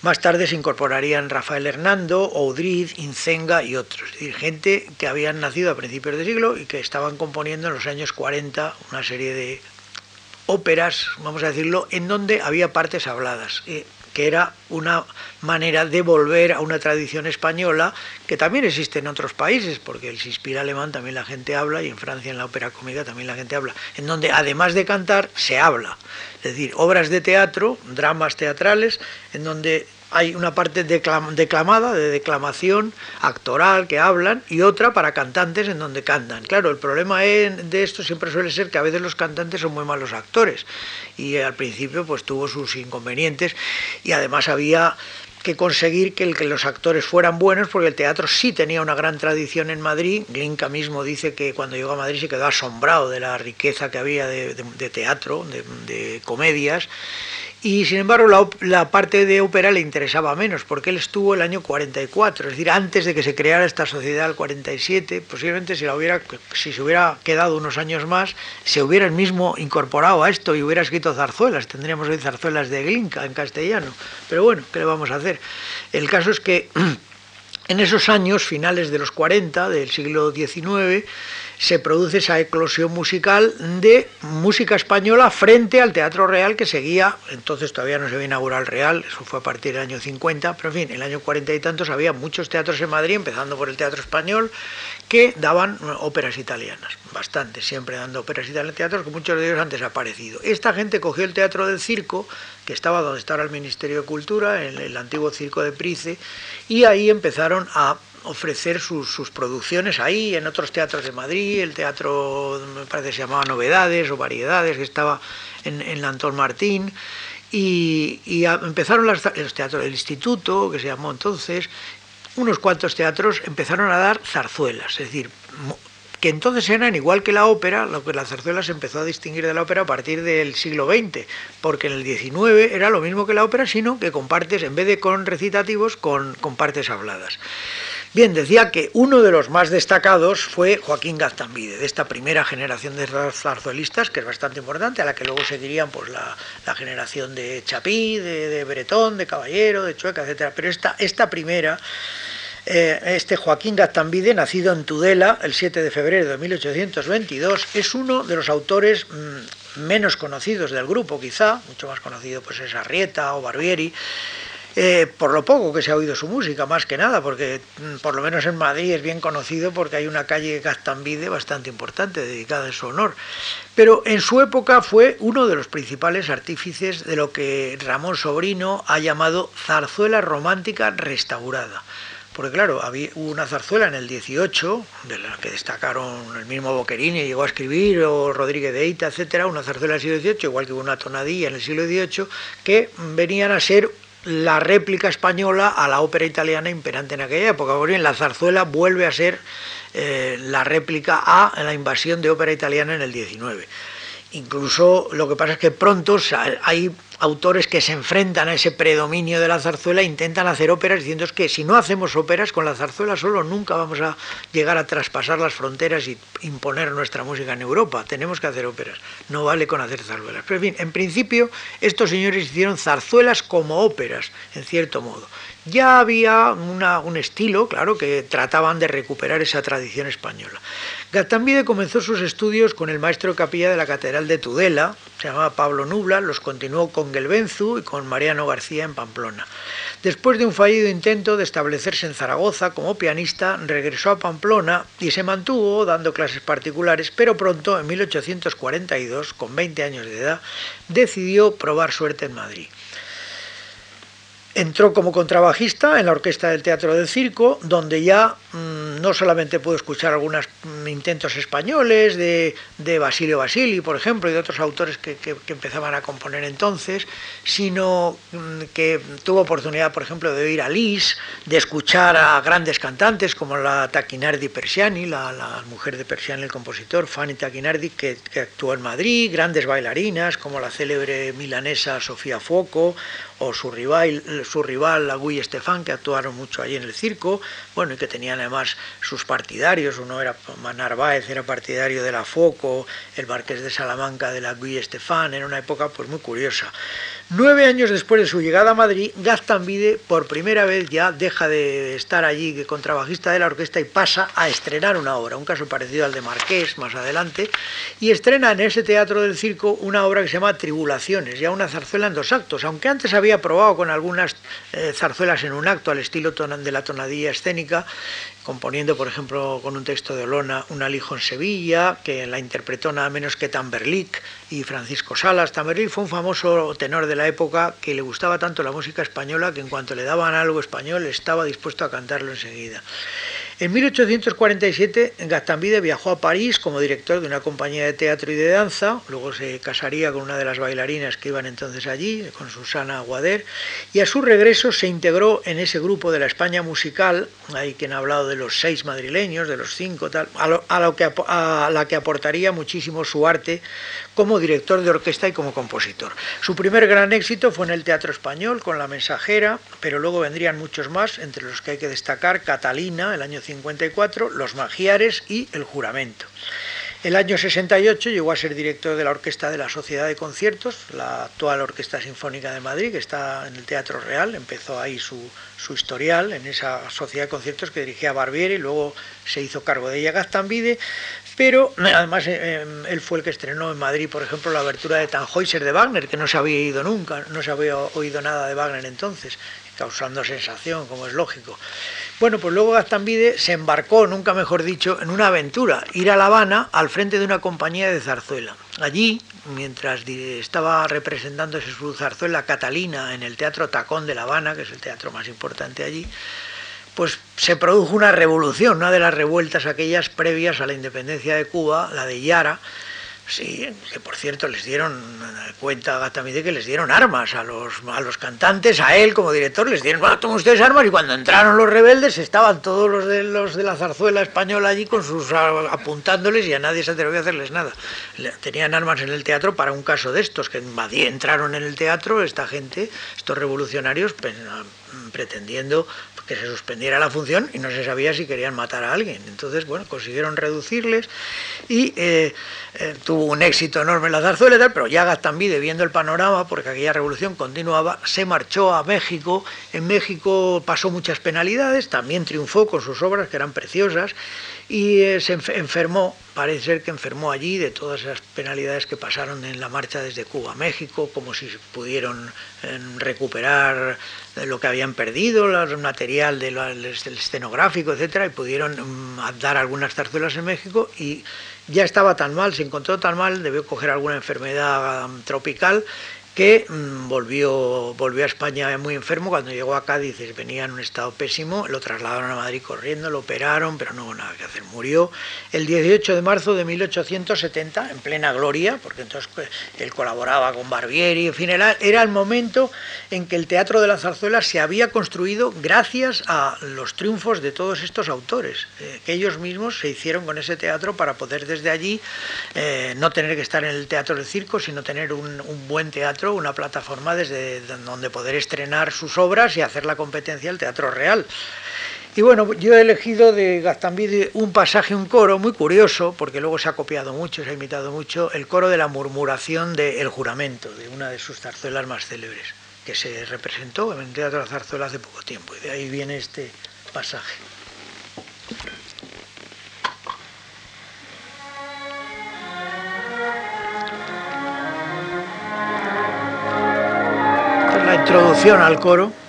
Más tarde se incorporarían Rafael Hernando, Oudriz, Incenga y otros, es decir, gente que habían nacido a principios de siglo y que estaban componiendo en los años 40 una serie de óperas, vamos a decirlo, en donde había partes habladas. Eh, que era una manera de volver a una tradición española que también existe en otros países, porque el Sispir alemán también la gente habla y en Francia en la ópera cómica también la gente habla, en donde además de cantar se habla, es decir, obras de teatro, dramas teatrales, en donde hay una parte declamada, de declamación actoral que hablan y otra para cantantes en donde cantan. Claro, el problema de esto siempre suele ser que a veces los cantantes son muy malos actores y al principio pues tuvo sus inconvenientes y además había que conseguir que, los actores fueran buenos, porque el teatro sí tenía una gran tradición en Madrid. Glinka mismo dice que cuando llegó a Madrid se quedó asombrado de la riqueza que había de, teatro, de comedias, y sin embargo la, parte de ópera le interesaba menos, porque él estuvo el año 44, es decir, antes de que se creara esta sociedad el 47, posiblemente si, la hubiera, si se hubiera quedado unos años más, se hubiera el mismo incorporado a esto y hubiera escrito zarzuelas, tendríamos hoy zarzuelas de Glinka en castellano, pero bueno, ¿qué le vamos a hacer? El caso es que en esos años, finales de los 40 del siglo XIX, se produce esa eclosión musical de música española frente al Teatro Real que seguía, entonces todavía no se había inaugurado el Real, eso fue a partir del año 50, pero en fin, en el año 40 y tantos había muchos teatros en Madrid, empezando por el Teatro Español, que daban óperas italianas, bastante, siempre dando óperas italianas, teatros que muchos de ellos han desaparecido. Esta gente cogió el Teatro del Circo, que estaba donde estaba el Ministerio de Cultura, en el antiguo Circo de Price, y ahí empezaron a ofrecer sus, producciones ahí, en otros teatros de Madrid, el teatro, me parece que se llamaba Novedades o Variedades, que estaba en, en Antón Martín, y, empezaron los teatros del instituto, que se llamó entonces, unos cuantos teatros empezaron a dar zarzuelas, es decir, que entonces eran igual que la ópera, lo que la zarzuela se empezó a distinguir de la ópera a partir del siglo XX, porque en el XIX era lo mismo que la ópera, sino que con partes, en vez de con recitativos, con, con partes habladas. Bien, decía que uno de los más destacados fue Joaquín Gaztambide, de esta primera generación de zarzuelistas, que es bastante importante, a la que luego seguirían pues, la, generación de Chapí, de, Bretón, de Caballero, de Chueca, etc. Pero esta, esta primera, eh, este Joaquín Gaztambide, nacido en Tudela el 7 de febrero de 1822, es uno de los autores mm, menos conocidos del grupo, quizá, mucho más conocido pues es Arrieta o Barbieri, eh, por lo poco que se ha oído su música, más que nada, porque mm, por lo menos en Madrid es bien conocido porque hay una calle Gastambide bastante importante dedicada en su honor. Pero en su época fue uno de los principales artífices de lo que Ramón Sobrino ha llamado zarzuela romántica restaurada. Porque claro, había, hubo una zarzuela en el 18, de la que destacaron el mismo Boquerini, llegó a escribir, o Rodríguez de Eita, etcétera, una zarzuela del siglo XVIII, igual que una tonadilla en el siglo XVIII, que venían a ser la réplica española a la ópera italiana imperante en aquella época. Por bien, la zarzuela vuelve a ser eh, la réplica a la invasión de ópera italiana en el 19. Incluso lo que pasa es que pronto hay autores que se enfrentan a ese predominio de la zarzuela e intentan hacer óperas diciendo que si no hacemos óperas con la zarzuela solo nunca vamos a llegar a traspasar las fronteras y imponer nuestra música en Europa. Tenemos que hacer óperas, no vale con hacer zarzuelas. Pero en fin, en principio estos señores hicieron zarzuelas como óperas, en cierto modo. Ya había un estilo, claro, que trataban de recuperar esa tradición española. Gatambide comenzó sus estudios con el maestro de capilla de la Catedral de Tudela, se llamaba Pablo Nubla, los continuó con Gelbenzu y con Mariano García en Pamplona. Después de un fallido intento de establecerse en Zaragoza como pianista, regresó a Pamplona y se mantuvo dando clases particulares, pero pronto, en 1842, con 20 años de edad, decidió probar suerte en Madrid. Entró como contrabajista en la orquesta del Teatro del Circo, donde ya mm, no solamente pudo escuchar algunos mm, intentos españoles de, Basilio Basili, por ejemplo, y de otros autores que, empezaban a componer entonces, sino mm, que tuvo oportunidad, por ejemplo, de oír a Lis, de escuchar a grandes cantantes como la Taquinardi Persiani, la, mujer de Persiani, el compositor, Fanny Taquinardi, que, que actuó en Madrid, grandes bailarinas como la célebre milanesa Sofía Foco o su rival, su rival la Guy Estefan, que actuaron mucho allí en el circo, bueno, y que tenían además sus partidarios, uno era Narváez, era partidario de la Foco, el marqués de Salamanca de la Guy Estefan, era una época pues muy curiosa. Nueve años después de su llegada a Madrid, Gastambide por primera vez ya deja de estar allí contrabajista de la orquesta y pasa a estrenar una obra, un caso parecido al de Marqués más adelante, y estrena en ese teatro del circo una obra que se llama Tribulaciones, ya una zarzuela en dos actos, aunque antes había probado con algunas eh, zarzuelas en un acto al estilo de la tonadilla escénica, componiendo, por ejemplo, con un texto de Olona, Un alijo en Sevilla, que la interpretó nada menos que Tamberlik y Francisco Salas. Tamberlik fue un famoso tenor de la época que le gustaba tanto la música española que en cuanto le daban algo español estaba dispuesto a cantarlo enseguida. En 1847 Gastambide viajó a París como director de una compañía de teatro y de danza, luego se casaría con una de las bailarinas que iban entonces allí, con Susana Aguader, y a su regreso se integró en ese grupo de la España musical, hay quien ha hablado de los seis madrileños, de los cinco, tal, a, lo, que, a la que aportaría muchísimo su arte como director de orquesta y como compositor. Su primer gran éxito fue en el Teatro Español con La Mensajera, pero luego vendrían muchos más, entre los que hay que destacar Catalina, el año 54, Los Magiares y El Juramento. El año 68 llegó a ser director de la Orquesta de la Sociedad de Conciertos, la actual Orquesta Sinfónica de Madrid, que está en el Teatro Real. Empezó ahí su, su historial en esa Sociedad de Conciertos que dirigía Barbieri, luego se hizo cargo de ella Gastambide, pero además eh, em, él fue el que estrenó en Madrid, por ejemplo, la abertura de Tannhäuser de Wagner, que no se había ido nunca, no se había oído nada de Wagner entonces, causando sensación, como es lógico. Bueno, pues luego Gastambide se embarcó, nunca mejor dicho, en una aventura, ir a La Habana al frente de una compañía de zarzuela. Allí, mientras estaba representándose su zarzuela Catalina en el Teatro Tacón de La Habana, que es el teatro más importante allí, pues se produjo una revolución, una de las revueltas aquellas previas a la independencia de Cuba, la de Yara, Sí, que por cierto les dieron, cuenta también que les dieron armas a los, a los cantantes, a él como director, les dieron, bueno, tomen ustedes armas y cuando entraron los rebeldes estaban todos los de, los de la zarzuela española allí con sus apuntándoles y a nadie se atrevió a hacerles nada. Tenían armas en el teatro para un caso de estos, que entraron en el teatro esta gente, estos revolucionarios, pretendiendo que se suspendiera la función y no se sabía si querían matar a alguien. Entonces, bueno, consiguieron reducirles y eh, eh, tuvo un éxito enorme la zarzuela y tal, pero ya Gastambide, viendo el panorama, porque aquella revolución continuaba, se marchó a México. En México pasó muchas penalidades, también triunfó con sus obras, que eran preciosas, y eh, se enfermó, parece ser que enfermó allí de todas esas penalidades que pasaron en la marcha desde Cuba a México, como si pudieron recuperar lo que habían perdido, el material del escenográfico, etcétera, y pudieron mm, dar algunas zarzuelas en México y ya estaba tan mal, se encontró tan mal, debió coger alguna enfermedad mm, tropical que mm, volvió, volvió a España muy enfermo, cuando llegó a Cádiz venía en un estado pésimo, lo trasladaron a Madrid corriendo, lo operaron, pero no hubo nada que hacer, murió. El 18 de marzo de 1870, en plena gloria, porque entonces pues, él colaboraba con Barbieri, en fin, era, el momento en que el Teatro de la Zarzuela se había construido gracias a los triunfos de todos estos autores, eh, que ellos mismos se hicieron con ese teatro para poder desde allí eh, no tener que estar en el Teatro del Circo, sino tener un buen teatro una plataforma desde donde poder estrenar sus obras y hacer la competencia al Teatro Real. Y bueno, yo he elegido de Gastambide un pasaje, un coro muy curioso, porque luego se ha copiado mucho, se ha imitado mucho, el coro de la murmuración de El Juramento, de una de sus zarzuelas más célebres, que se representó en el Teatro de la Zarzuela hace poco tiempo, y de ahí viene este pasaje. Introducción al coro.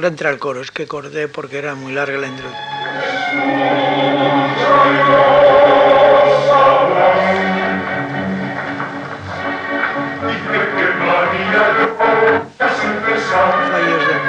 Ahora entra el coro, es que corté porque era muy larga la introducción. Fallos de...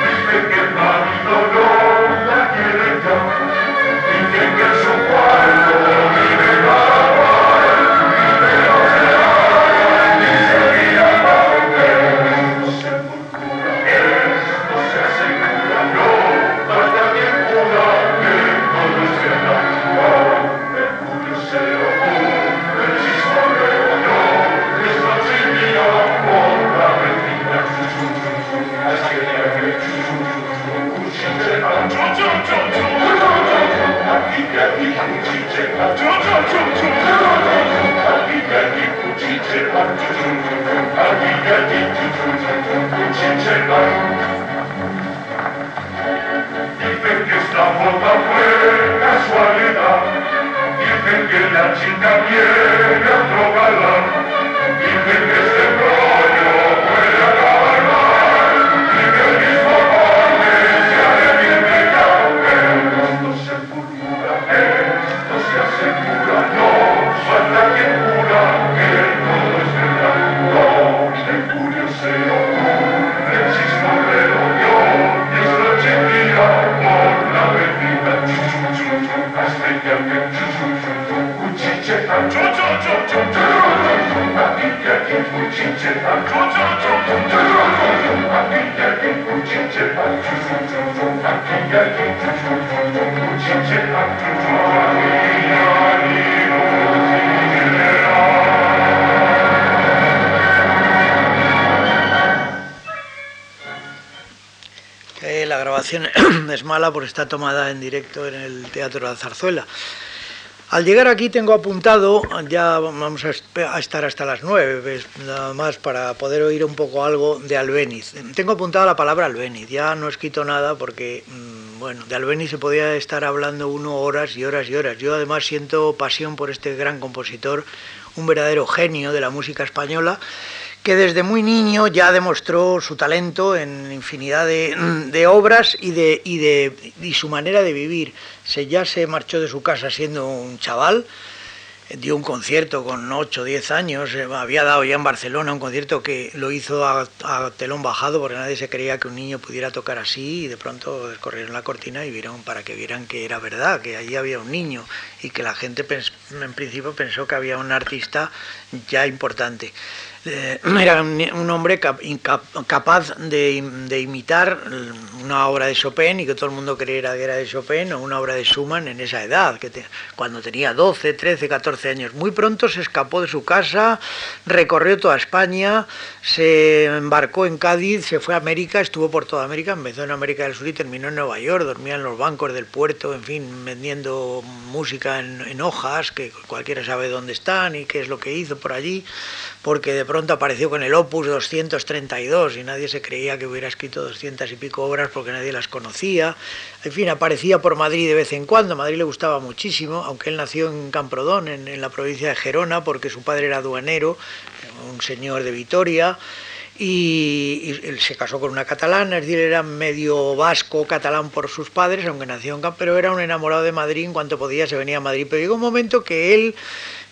mala porque está tomada en directo en el Teatro de la Zarzuela. Al llegar aquí tengo apuntado, ya vamos a estar hasta las nueve, nada más para poder oír un poco algo de Albeniz. Tengo apuntado la palabra Albeniz, ya no he escrito nada porque, mm, bueno, de Albeniz se podía estar hablando uno horas y horas y horas. Yo además siento pasión por este gran compositor, un verdadero genio de la música española que desde muy niño ya demostró su talento en infinidad de, obras y, de, y, de, y su manera de vivir. Se, ya se marchó de su casa siendo un chaval, dio un concierto con 8 o 10 años, eh, había dado ya en Barcelona un concierto que lo hizo a, telón bajado porque nadie se creía que un niño pudiera tocar así y de pronto descorrieron la cortina y vieron para que vieran que era verdad, que allí había un niño y que la gente en principio pensó que había un artista ya importante. Eh, era un, hombre capaz de, imitar una obra de Chopin y que todo el mundo creyera que era de Chopin o una obra de Schumann en esa edad, que cuando tenía 12, 13, 14 años. Muy pronto se escapó de su casa, recorrió toda España, se embarcó en Cádiz, se fue a América, estuvo por toda América, empezó en América del Sur y terminó en Nueva York, dormía en los bancos del puerto, en fin, vendiendo música en hojas, que cualquiera sabe dónde están y qué es lo que hizo por allí porque de pronto apareció con el Opus 232 y nadie se creía que hubiera escrito 200 y pico obras porque nadie las conocía. En fin, aparecía por Madrid de vez en cuando, Madrid le gustaba muchísimo, aunque él nació en Camprodón, en, la provincia de Gerona, porque su padre era aduanero, un señor de Vitoria. Y, él se casó con una catalana, es decir, era medio vasco catalán por sus padres, aunque nació en Camprodón, pero era un enamorado de Madrid, en cuanto podía se venía a Madrid. Pero llegó un momento que él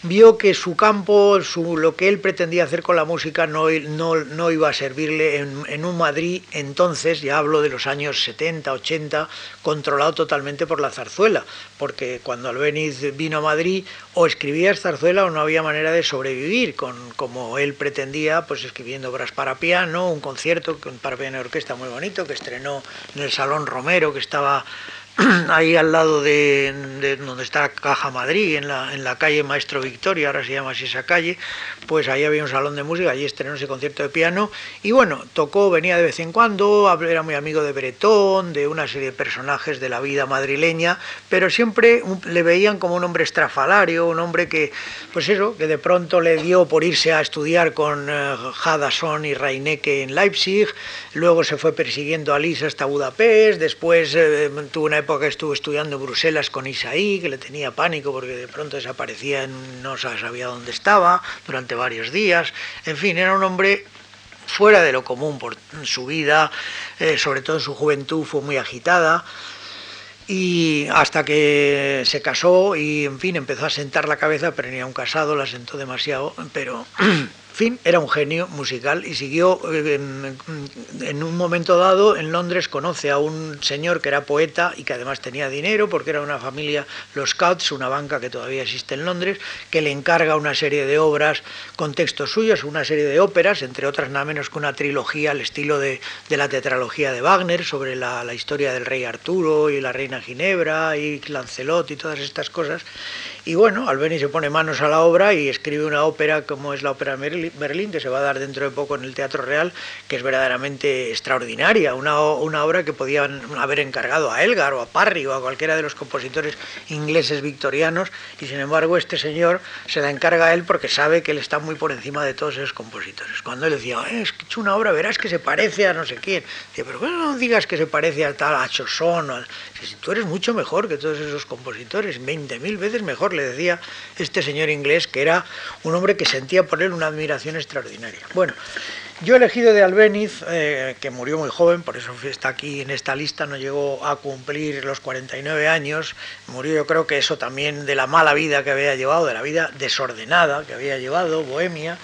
vio que su campo, su, lo que él pretendía hacer con la música no, no, iba a servirle en, un Madrid entonces, ya hablo de los años 70, 80, controlado totalmente por la zarzuela, porque cuando Albeniz vino a Madrid o escribía zarzuela o no había manera de sobrevivir, con, como él pretendía, pues escribiendo obras para piano, un concierto para piano y orquesta muy bonito que estrenó en el Salón Romero, que estaba ahí al lado de, donde está Caja Madrid, en la, en la calle Maestro Victoria, ahora se llama así esa calle, pues ahí había un salón de música, allí estrenó ese concierto de piano y bueno, tocó, venía de vez en cuando, era muy amigo de Bretón, de una serie de personajes de la vida madrileña, pero siempre le veían como un hombre estrafalario, un hombre que, pues eso, que de pronto le dio por irse a estudiar con eh, Hadasson y Reinecke en Leipzig, luego se fue persiguiendo a Lisa hasta Budapest, después eh, tuvo una época que estuvo estudiando en Bruselas con Isaí, que le tenía pánico porque de pronto desaparecía, no sabía dónde estaba durante varios días. En fin, era un hombre fuera de lo común por su vida, eh, sobre todo en su juventud fue muy agitada y hasta que se casó y en fin empezó a sentar la cabeza, pero ni un casado la sentó demasiado, pero fin, era un genio musical y siguió eh, en, un momento dado en Londres conoce a un señor que era poeta y que además tenía dinero porque era una familia, los Scouts, una banca que todavía existe en Londres, que le encarga una serie de obras con textos suyos, una serie de óperas, entre otras nada menos que una trilogía al estilo de, la tetralogía de Wagner sobre la, la historia del rey Arturo y la reina Ginebra y Lancelot y todas estas cosas. Y bueno, Albeni se pone manos a la obra y escribe una ópera como es la ópera Berlín, que se va a dar dentro de poco en el Teatro Real, que es verdaderamente extraordinaria, una, una obra que podían haber encargado a Elgar o a Parry o a cualquiera de los compositores ingleses victorianos, y sin embargo este señor se la encarga a él porque sabe que él está muy por encima de todos esos compositores. Cuando él decía, eh, es que he hecho una obra, verás que se parece a no sé quién, dice, pero bueno, no digas que se parece a tal, a Chosson, si tú eres mucho mejor que todos esos compositores, 20.000 veces mejor le decía este señor inglés, que era un hombre que sentía por él una admiración extraordinaria. Bueno, yo he elegido de Albeniz, eh, que murió muy joven, por eso está aquí en esta lista, no llegó a cumplir los 49 años, murió yo creo que eso también de la mala vida que había llevado, de la vida desordenada que había llevado, bohemia,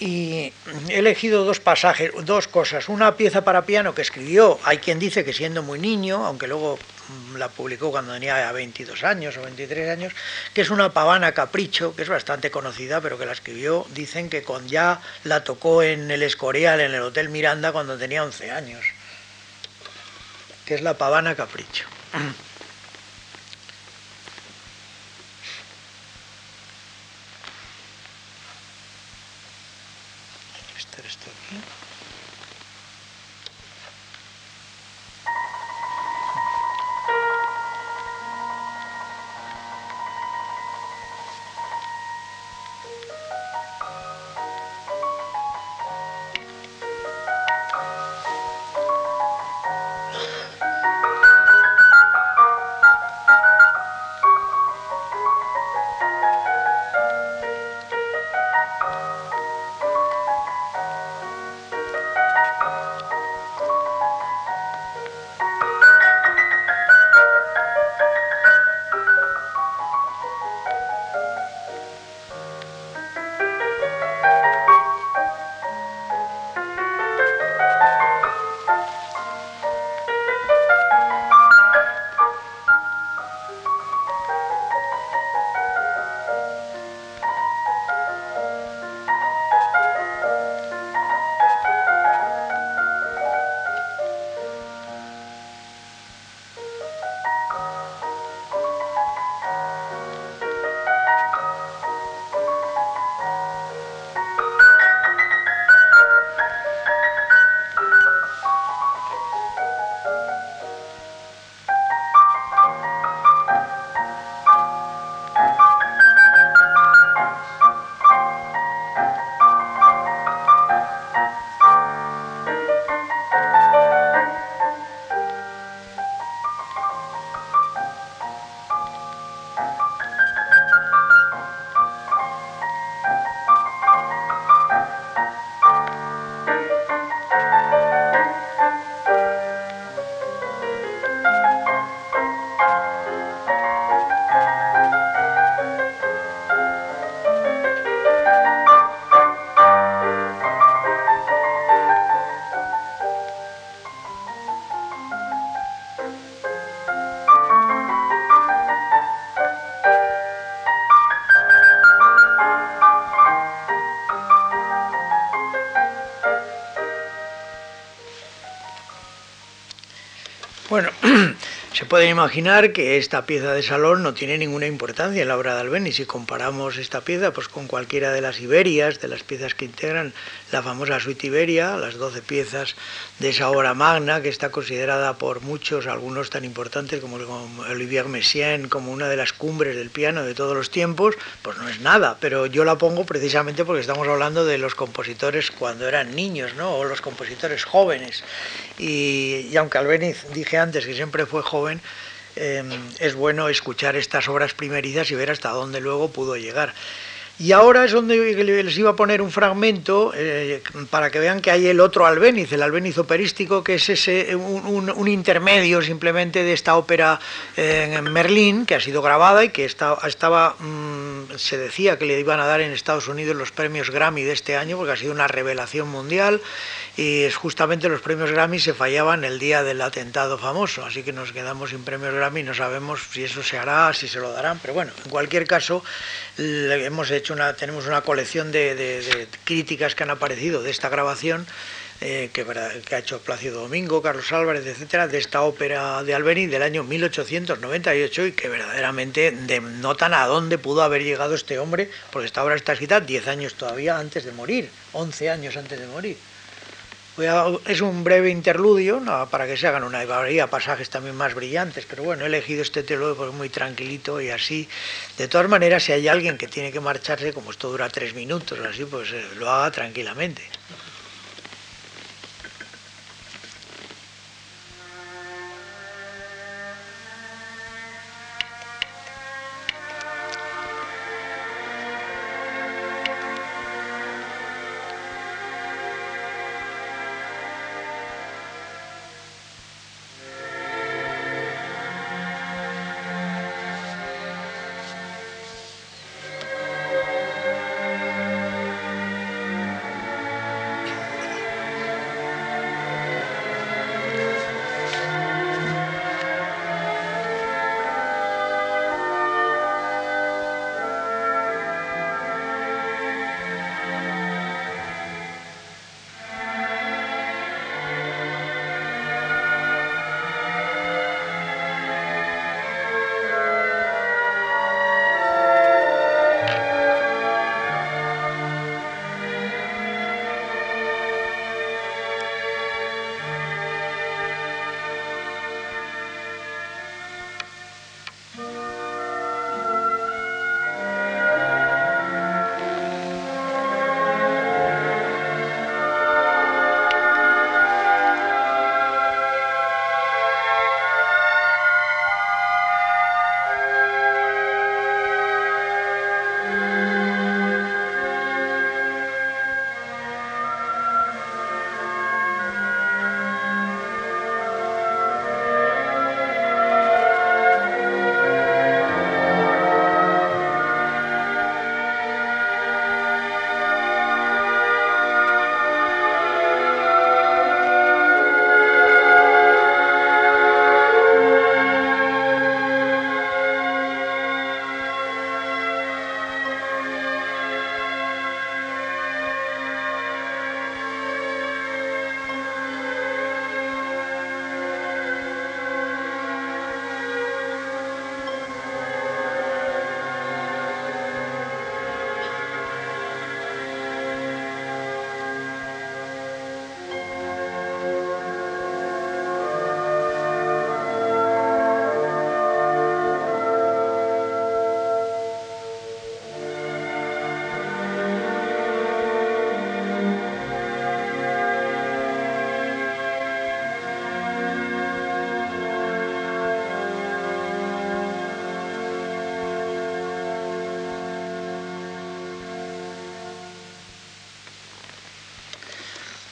y he elegido dos pasajes, dos cosas. Una pieza para piano que escribió, hay quien dice que siendo muy niño, aunque luego la publicó cuando tenía 22 años o 23 años, que es una pavana capricho, que es bastante conocida, pero que la escribió, dicen que con ya la tocó en el Escorial, en el Hotel Miranda, cuando tenía 11 años, que es la pavana capricho. se puede imaginar que esta pieza de salón no tiene ninguna importancia en la obra de Albeni. Si comparamos esta pieza pues, con cualquiera de las Iberias, de las piezas que integran la famosa suite Iberia, las 12 piezas de esa obra magna que está considerada por muchos, algunos tan importantes como Olivier Messiaen, como una de las cumbres del piano de todos los tiempos, pues no es nada. Pero yo la pongo precisamente porque estamos hablando de los compositores cuando eran niños, ¿no? o los compositores jóvenes. Y, aunque Albeniz dije antes que siempre fue joven, em, es bueno escuchar estas obras primerizas y ver hasta dónde luego pudo llegar. Y ahora es donde les iba a poner un fragmento eh, para que vean que hay el otro Albéniz, el Albéniz operístico, que es ese, un, intermedio simplemente de esta ópera en Merlín, que ha sido grabada y que estaba, mm, se decía que le iban a dar en Estados Unidos los premios Grammy de este año, porque ha sido una revelación mundial y justamente los premios Grammy se fallaban el día del atentado famoso, así que nos quedamos sin premios Grammy, no sabemos si eso se hará, si se lo darán, pero bueno, en cualquier caso hemos hecho una, tenemos una colección de, críticas que han aparecido de esta grabación. Eh, que, que, ha hecho Plácido Domingo, Carlos Álvarez, etcétera, de esta ópera de Albeni del año 1898 y que verdaderamente denotan a dónde pudo haber llegado este hombre, porque esta obra está escrita 10 años todavía antes de morir, 11 años antes de morir es un breve interludio para que se hagan una habría pasajes también más brillantes, pero bueno, he elegido este teludio porque muy tranquilito y así. De todas maneras, si hay alguien que tiene que marcharse, como esto dura tres minutos, así, pues eh, lo haga tranquilamente.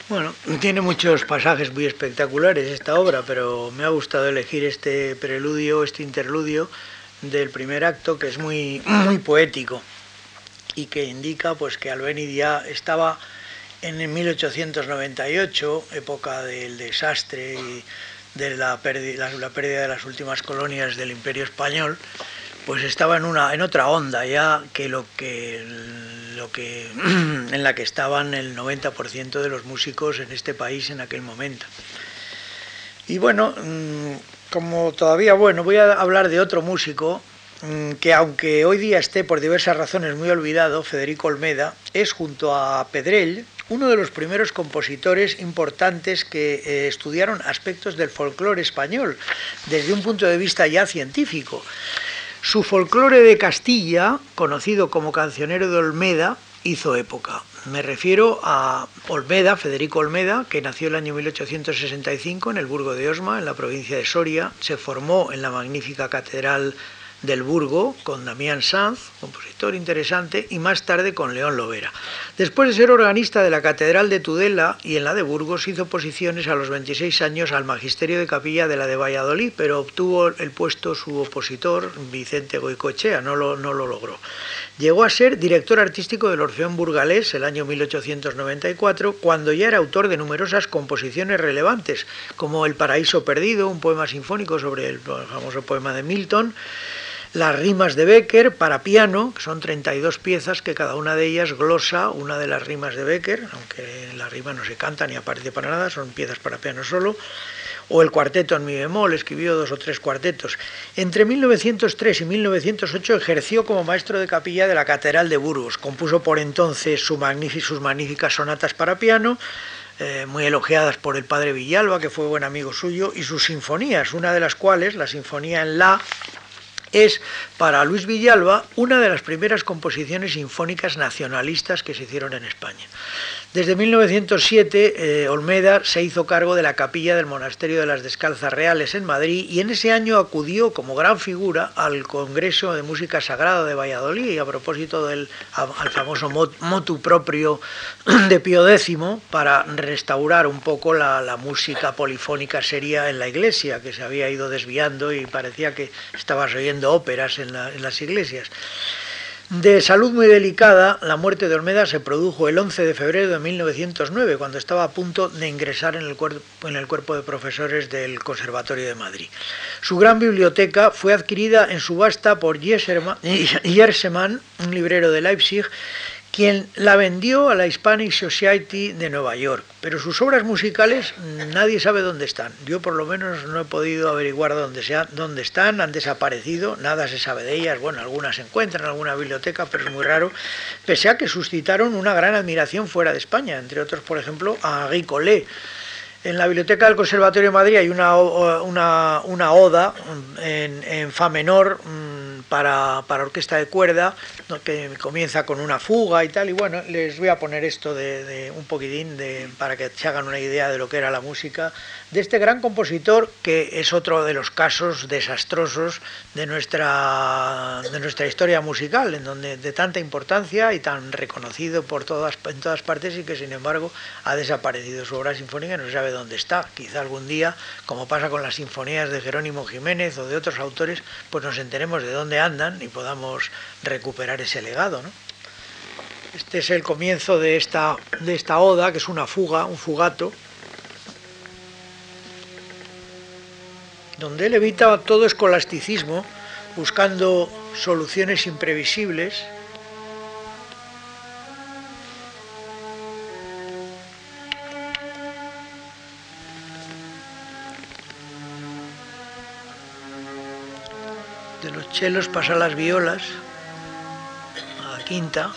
Bueno, tiene muchos pasajes muy espectaculares esta obra, pero me ha gustado elegir este preludio, este interludio del primer acto, que es muy, muy poético y que indica pues que Albeni ya estaba en 1898, época del desastre y de la la pérdida de las últimas colonias del Imperio Español, pues estaba en una en otra onda ya que lo que lo que, en la que estaban el 90% de los músicos en este país en aquel momento. Y bueno, mm, como todavía, bueno, voy a hablar de otro músico mm, que aunque hoy día esté por diversas razones muy olvidado, Federico Olmeda, es junto a Pedrell uno de los primeros compositores importantes que eh, estudiaron aspectos del folclore español desde un punto de vista ya científico. Su folclore de Castilla, conocido como Cancionero de Olmeda, hizo época. Me refiero a Olmeda, Federico Olmeda, que nació el año 1865 en el Burgo de Osma, en la provincia de Soria, se formó en la magnífica catedral del Burgo con Damián Sanz, compositor interesante, y más tarde con León Lovera. Después de ser organista de la Catedral de Tudela y en la de Burgos, hizo posiciones a los 26 años al Magisterio de Capilla de la de Valladolid, pero obtuvo el puesto su opositor, Vicente Goicochea, no lo, no lo logró. Llegó a ser director artístico del Orfeón Burgalés el año 1894, cuando ya era autor de numerosas composiciones relevantes, como El Paraíso Perdido, un poema sinfónico sobre el famoso poema de Milton, las rimas de Becker para piano, que son 32 piezas, que cada una de ellas glosa una de las rimas de Becker, aunque la rima no se canta ni aparece para nada, son piezas para piano solo, o el cuarteto en mi bemol, escribió dos o tres cuartetos. Entre 1903 y 1908 ejerció como maestro de capilla de la Catedral de Burgos, compuso por entonces sus magníficas sonatas para piano, eh, muy elogiadas por el padre Villalba, que fue buen amigo suyo, y sus sinfonías, una de las cuales, la sinfonía en La, es para Luis Villalba una de las primeras composiciones sinfónicas nacionalistas que se hicieron en España. Desde 1907, eh, Olmeda se hizo cargo de la capilla del Monasterio de las Descalzas Reales en Madrid y en ese año acudió como gran figura al Congreso de Música Sagrada de Valladolid y a propósito del al famoso motu propio de Pío X para restaurar un poco la, música polifónica seria en la iglesia, que se había ido desviando y parecía que estabas oyendo óperas en las iglesias. De salud muy delicada, la muerte de Olmeda se produjo el 11 de febrero de 1909, cuando estaba a punto de ingresar en el, cuerpo, en el cuerpo de profesores del Conservatorio de Madrid. Su gran biblioteca fue adquirida en subasta por Jersemann, un librero de Leipzig, quien la vendió a la Hispanic Society de Nueva York, pero sus obras musicales nadie sabe dónde están. Yo por lo menos no he podido averiguar dónde, sea, dónde están, han desaparecido, nada se sabe de ellas, bueno, algunas se encuentran en alguna biblioteca, pero es muy raro, pese a que suscitaron una gran admiración fuera de España, entre otros, por ejemplo, a Guy Collet. En la biblioteca del Conservatorio de Madrid hay una, una, una oda en, en, fa menor mm, para, para orquesta de cuerda que comienza con una fuga y tal, y bueno, les voy a poner esto de, un poquitín de, para que se hagan una idea de lo que era la música de este gran compositor que es otro de los casos desastrosos de nuestra, de nuestra historia musical, en donde de tanta importancia y tan reconocido por todas, en todas partes y que sin embargo ha desaparecido su obra sinfónica y no se sabe dónde está. Quizá algún día, como pasa con las sinfonías de Jerónimo Jiménez o de otros autores, pues nos enteremos de dónde andan y podamos recuperar ese legado. Este es el comienzo de esta, de esta oda, que es una fuga, un fugato, donde él evita todo escolasticismo, buscando soluciones imprevisibles, chelos pasa a las violas, a la quinta,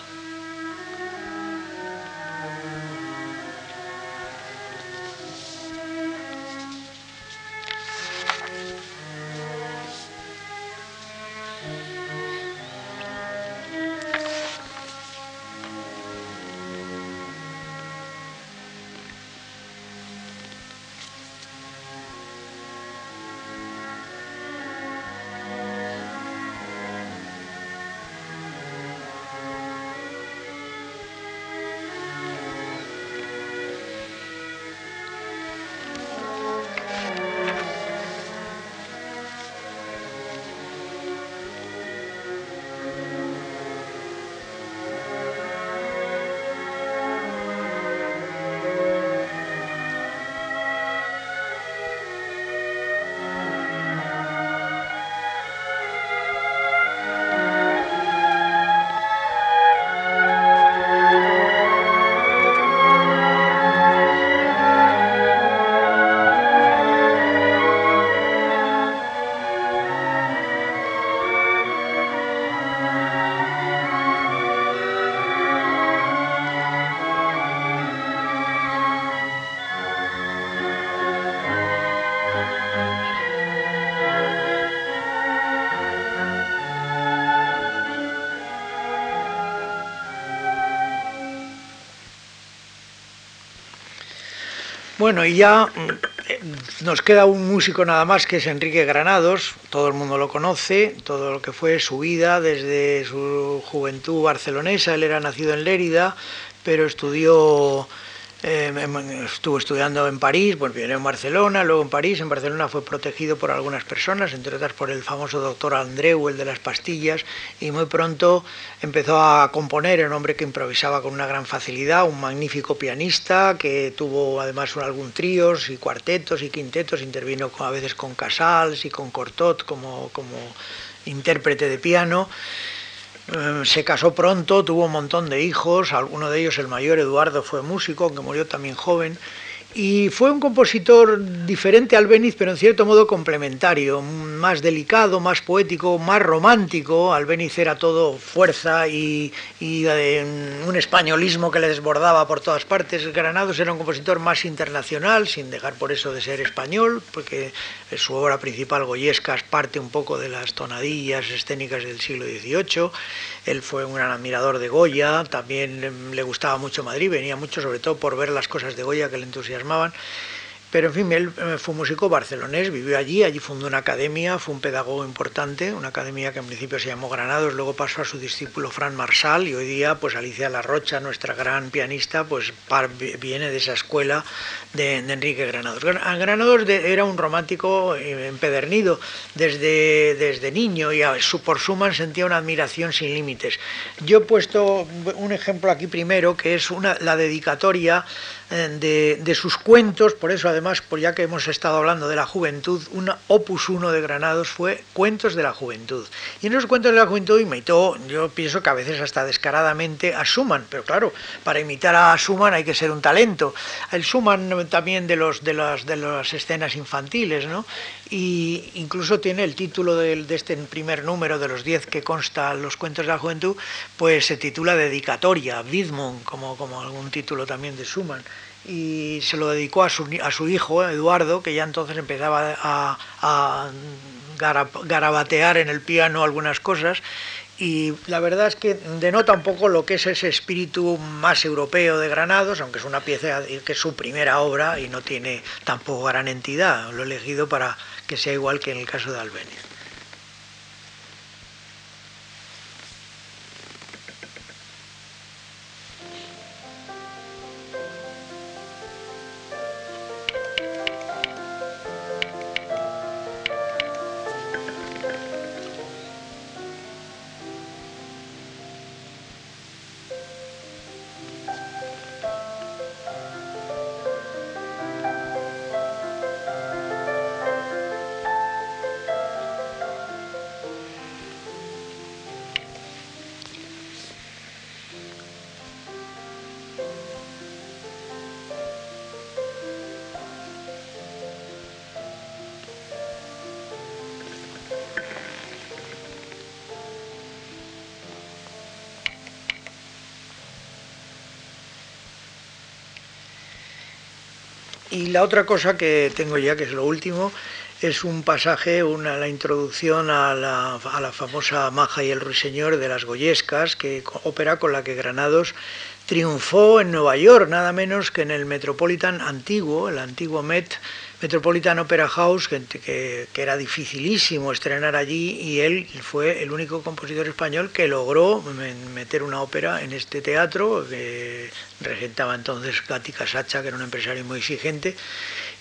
Bueno, y ya mm, nos queda un músico nada más que es Enrique Granados, todo el mundo lo conoce, todo lo que fue su vida desde su juventud barcelonesa, él era nacido en Lérida, pero estudió eh, estuvo estudiando en París, bueno, en Barcelona, luego en París. En Barcelona fue protegido por algunas personas, entre otras por el famoso doctor Andreu, el de las pastillas, y muy pronto empezó a componer, un hombre que improvisaba con una gran facilidad, un magnífico pianista que tuvo además algún tríos y cuartetos y quintetos, intervino a veces con Casals y con Cortot como, como intérprete de piano. Eh, se casó pronto, tuvo un montón de hijos, alguno de ellos, el mayor Eduardo, fue músico, aunque murió también joven, y fue un compositor diferente al Albéniz, pero en cierto modo complementario, más delicado, más poético, más romántico. Albéniz era todo fuerza y, eh, un españolismo que le desbordaba por todas partes. Granados era un compositor más internacional, sin dejar por eso de ser español, porque su obra principal, Goyescas, parte un poco de las tonadillas escénicas del siglo XVIII. Él fue un gran admirador de Goya, también le gustaba mucho Madrid, venía mucho sobre todo por ver las cosas de Goya que le entusiasmaban. Pero en fin, él eh, fue músico barcelonés, vivió allí, allí fundó una academia, fue un pedagogo importante, una academia que en principio se llamó Granados, luego pasó a su discípulo Fran Marsal y hoy día pues Alicia Larrocha, nuestra gran pianista, pues viene de esa escuela de, Enrique Granados. Granados era un romántico eh, empedernido desde, desde niño y a su, por sentía una admiración sin límites. Yo he puesto un ejemplo aquí primero, que es una, la dedicatoria eh, de, sus cuentos, por eso además, por ya que hemos estado hablando de la juventud, un opus uno de Granados fue Cuentos de la Juventud. Y en esos cuentos de la juventud imitó, yo pienso que a veces hasta descaradamente, a Schumann, pero claro, para imitar a Schumann hay que ser un talento. El Schumann también de, los, de, las, de las escenas infantiles, ¿no? y incluso tiene el título de, este primer número de los 10 que consta los cuentos de la juventud, pues se titula Dedicatoria, Widmung, como, como algún título también de Schumann. Y se lo dedicó a su, a su hijo, Eduardo, que ya entonces empezaba a, a garabatear en el piano algunas cosas y la verdad es que denota un poco lo que es ese espíritu más europeo de Granados, aunque es una pieza que es su primera obra y no tiene tampoco gran entidad. Lo he elegido para que sea igual que en el caso de Albéniz. Y la otra cosa que tengo ya, que es lo último, es un pasaje, una, la introducción a la, a la famosa Maja y el Ruiseñor de las Goyescas, que ópera con la que Granados triunfó en Nueva York, nada menos que en el Metropolitan antiguo, el antiguo Met, Metropolitan Opera House, que, que, era dificilísimo estrenar allí, y él fue el único compositor español que logró meter una ópera en este teatro, que regentaba entonces Gatti Casaccia, que era un empresario muy exigente,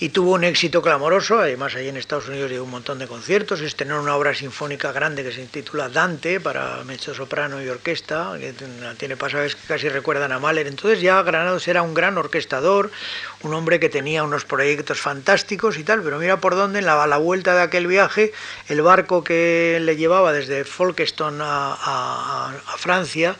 y tuvo un éxito clamoroso, además allí en Estados Unidos dio un montón de conciertos, estrenó una obra sinfónica grande que se titula Dante para mezzo soprano y orquesta, que tiene pasajes que casi recuerdan a Mahler, entonces ya Granados era un gran orquestador, un hombre que tenía unos proyectos fantásticos y tal, pero mira por dónde, en la, a la vuelta de aquel viaje, el barco que le llevaba desde Folkestone a Francia,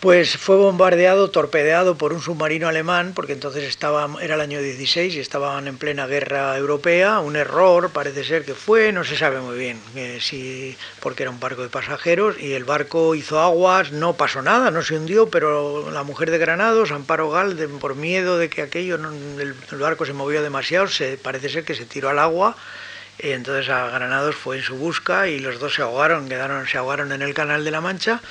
pues fue bombardeado, torpedeado por un submarino alemán, porque entonces estaba, era el año 16 y estaban en plena guerra europea, un error parece ser que fue, no se sabe muy bien eh, si, porque era un barco de pasajeros y el barco hizo aguas, no pasó nada, no se hundió, pero la mujer de Granados, Amparo Gal, por miedo de que aquello, el, barco se movió demasiado, se, parece ser que se tiró al agua. Y entonces a Granados fue en su busca y los dos se ahogaron, quedaron, se ahogaron en el canal de la Mancha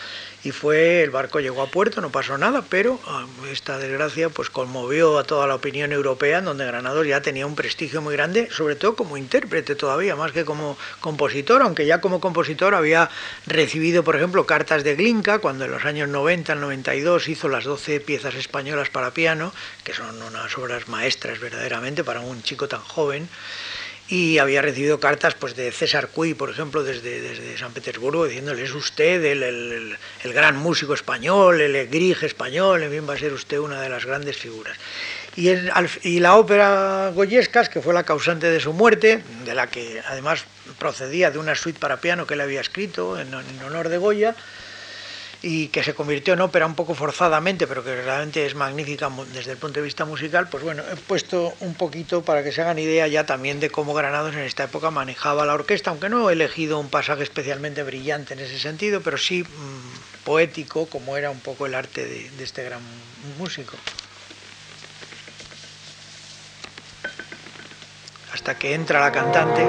y fue, el barco llegó a puerto, no pasó nada, pero ah, esta desgracia pues conmovió a toda la opinión europea, en donde Granados ya tenía un prestigio muy grande, sobre todo como intérprete todavía, más que como compositor, aunque ya como compositor había recibido, por ejemplo, cartas de Glinka, cuando en los años 90, 92 hizo las 12 piezas españolas para piano, que son unas obras maestras verdaderamente para un chico tan joven y había recibido cartas pues de César Cui, por ejemplo, desde, desde San Petersburgo, diciéndole es usted el, el, gran músico español, el grige español, en va a ser usted una de las grandes figuras. Y, y la ópera Goyescas, que fue la causante de su muerte, de la que además procedía de una suite para piano que él había escrito en honor de Goya, y que se convirtió en ópera un poco forzadamente, pero que realmente es magnífica desde el punto de vista musical, pues bueno, he puesto un poquito para que se hagan idea ya también de cómo Granados en esta época manejaba la orquesta, aunque no he elegido un pasaje especialmente brillante en ese sentido, pero sí mmm, poético, como era un poco el arte de este gran músico. Hasta que entra la cantante.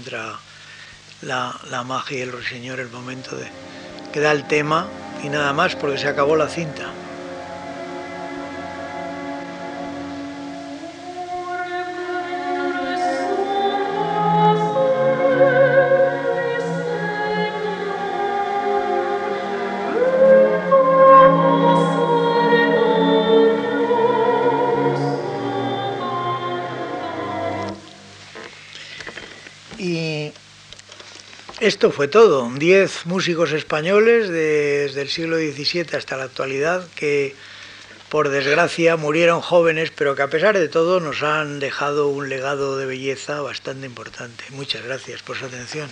Es cuando entra la, la magia y el ruiseñor, el momento de que da el tema y nada más porque se acabó la cinta. Esto fue todo, diez músicos españoles desde el siglo XVII hasta la actualidad que por desgracia murieron jóvenes, pero que a pesar de todo nos han dejado un legado de belleza bastante importante. Muchas gracias por su atención.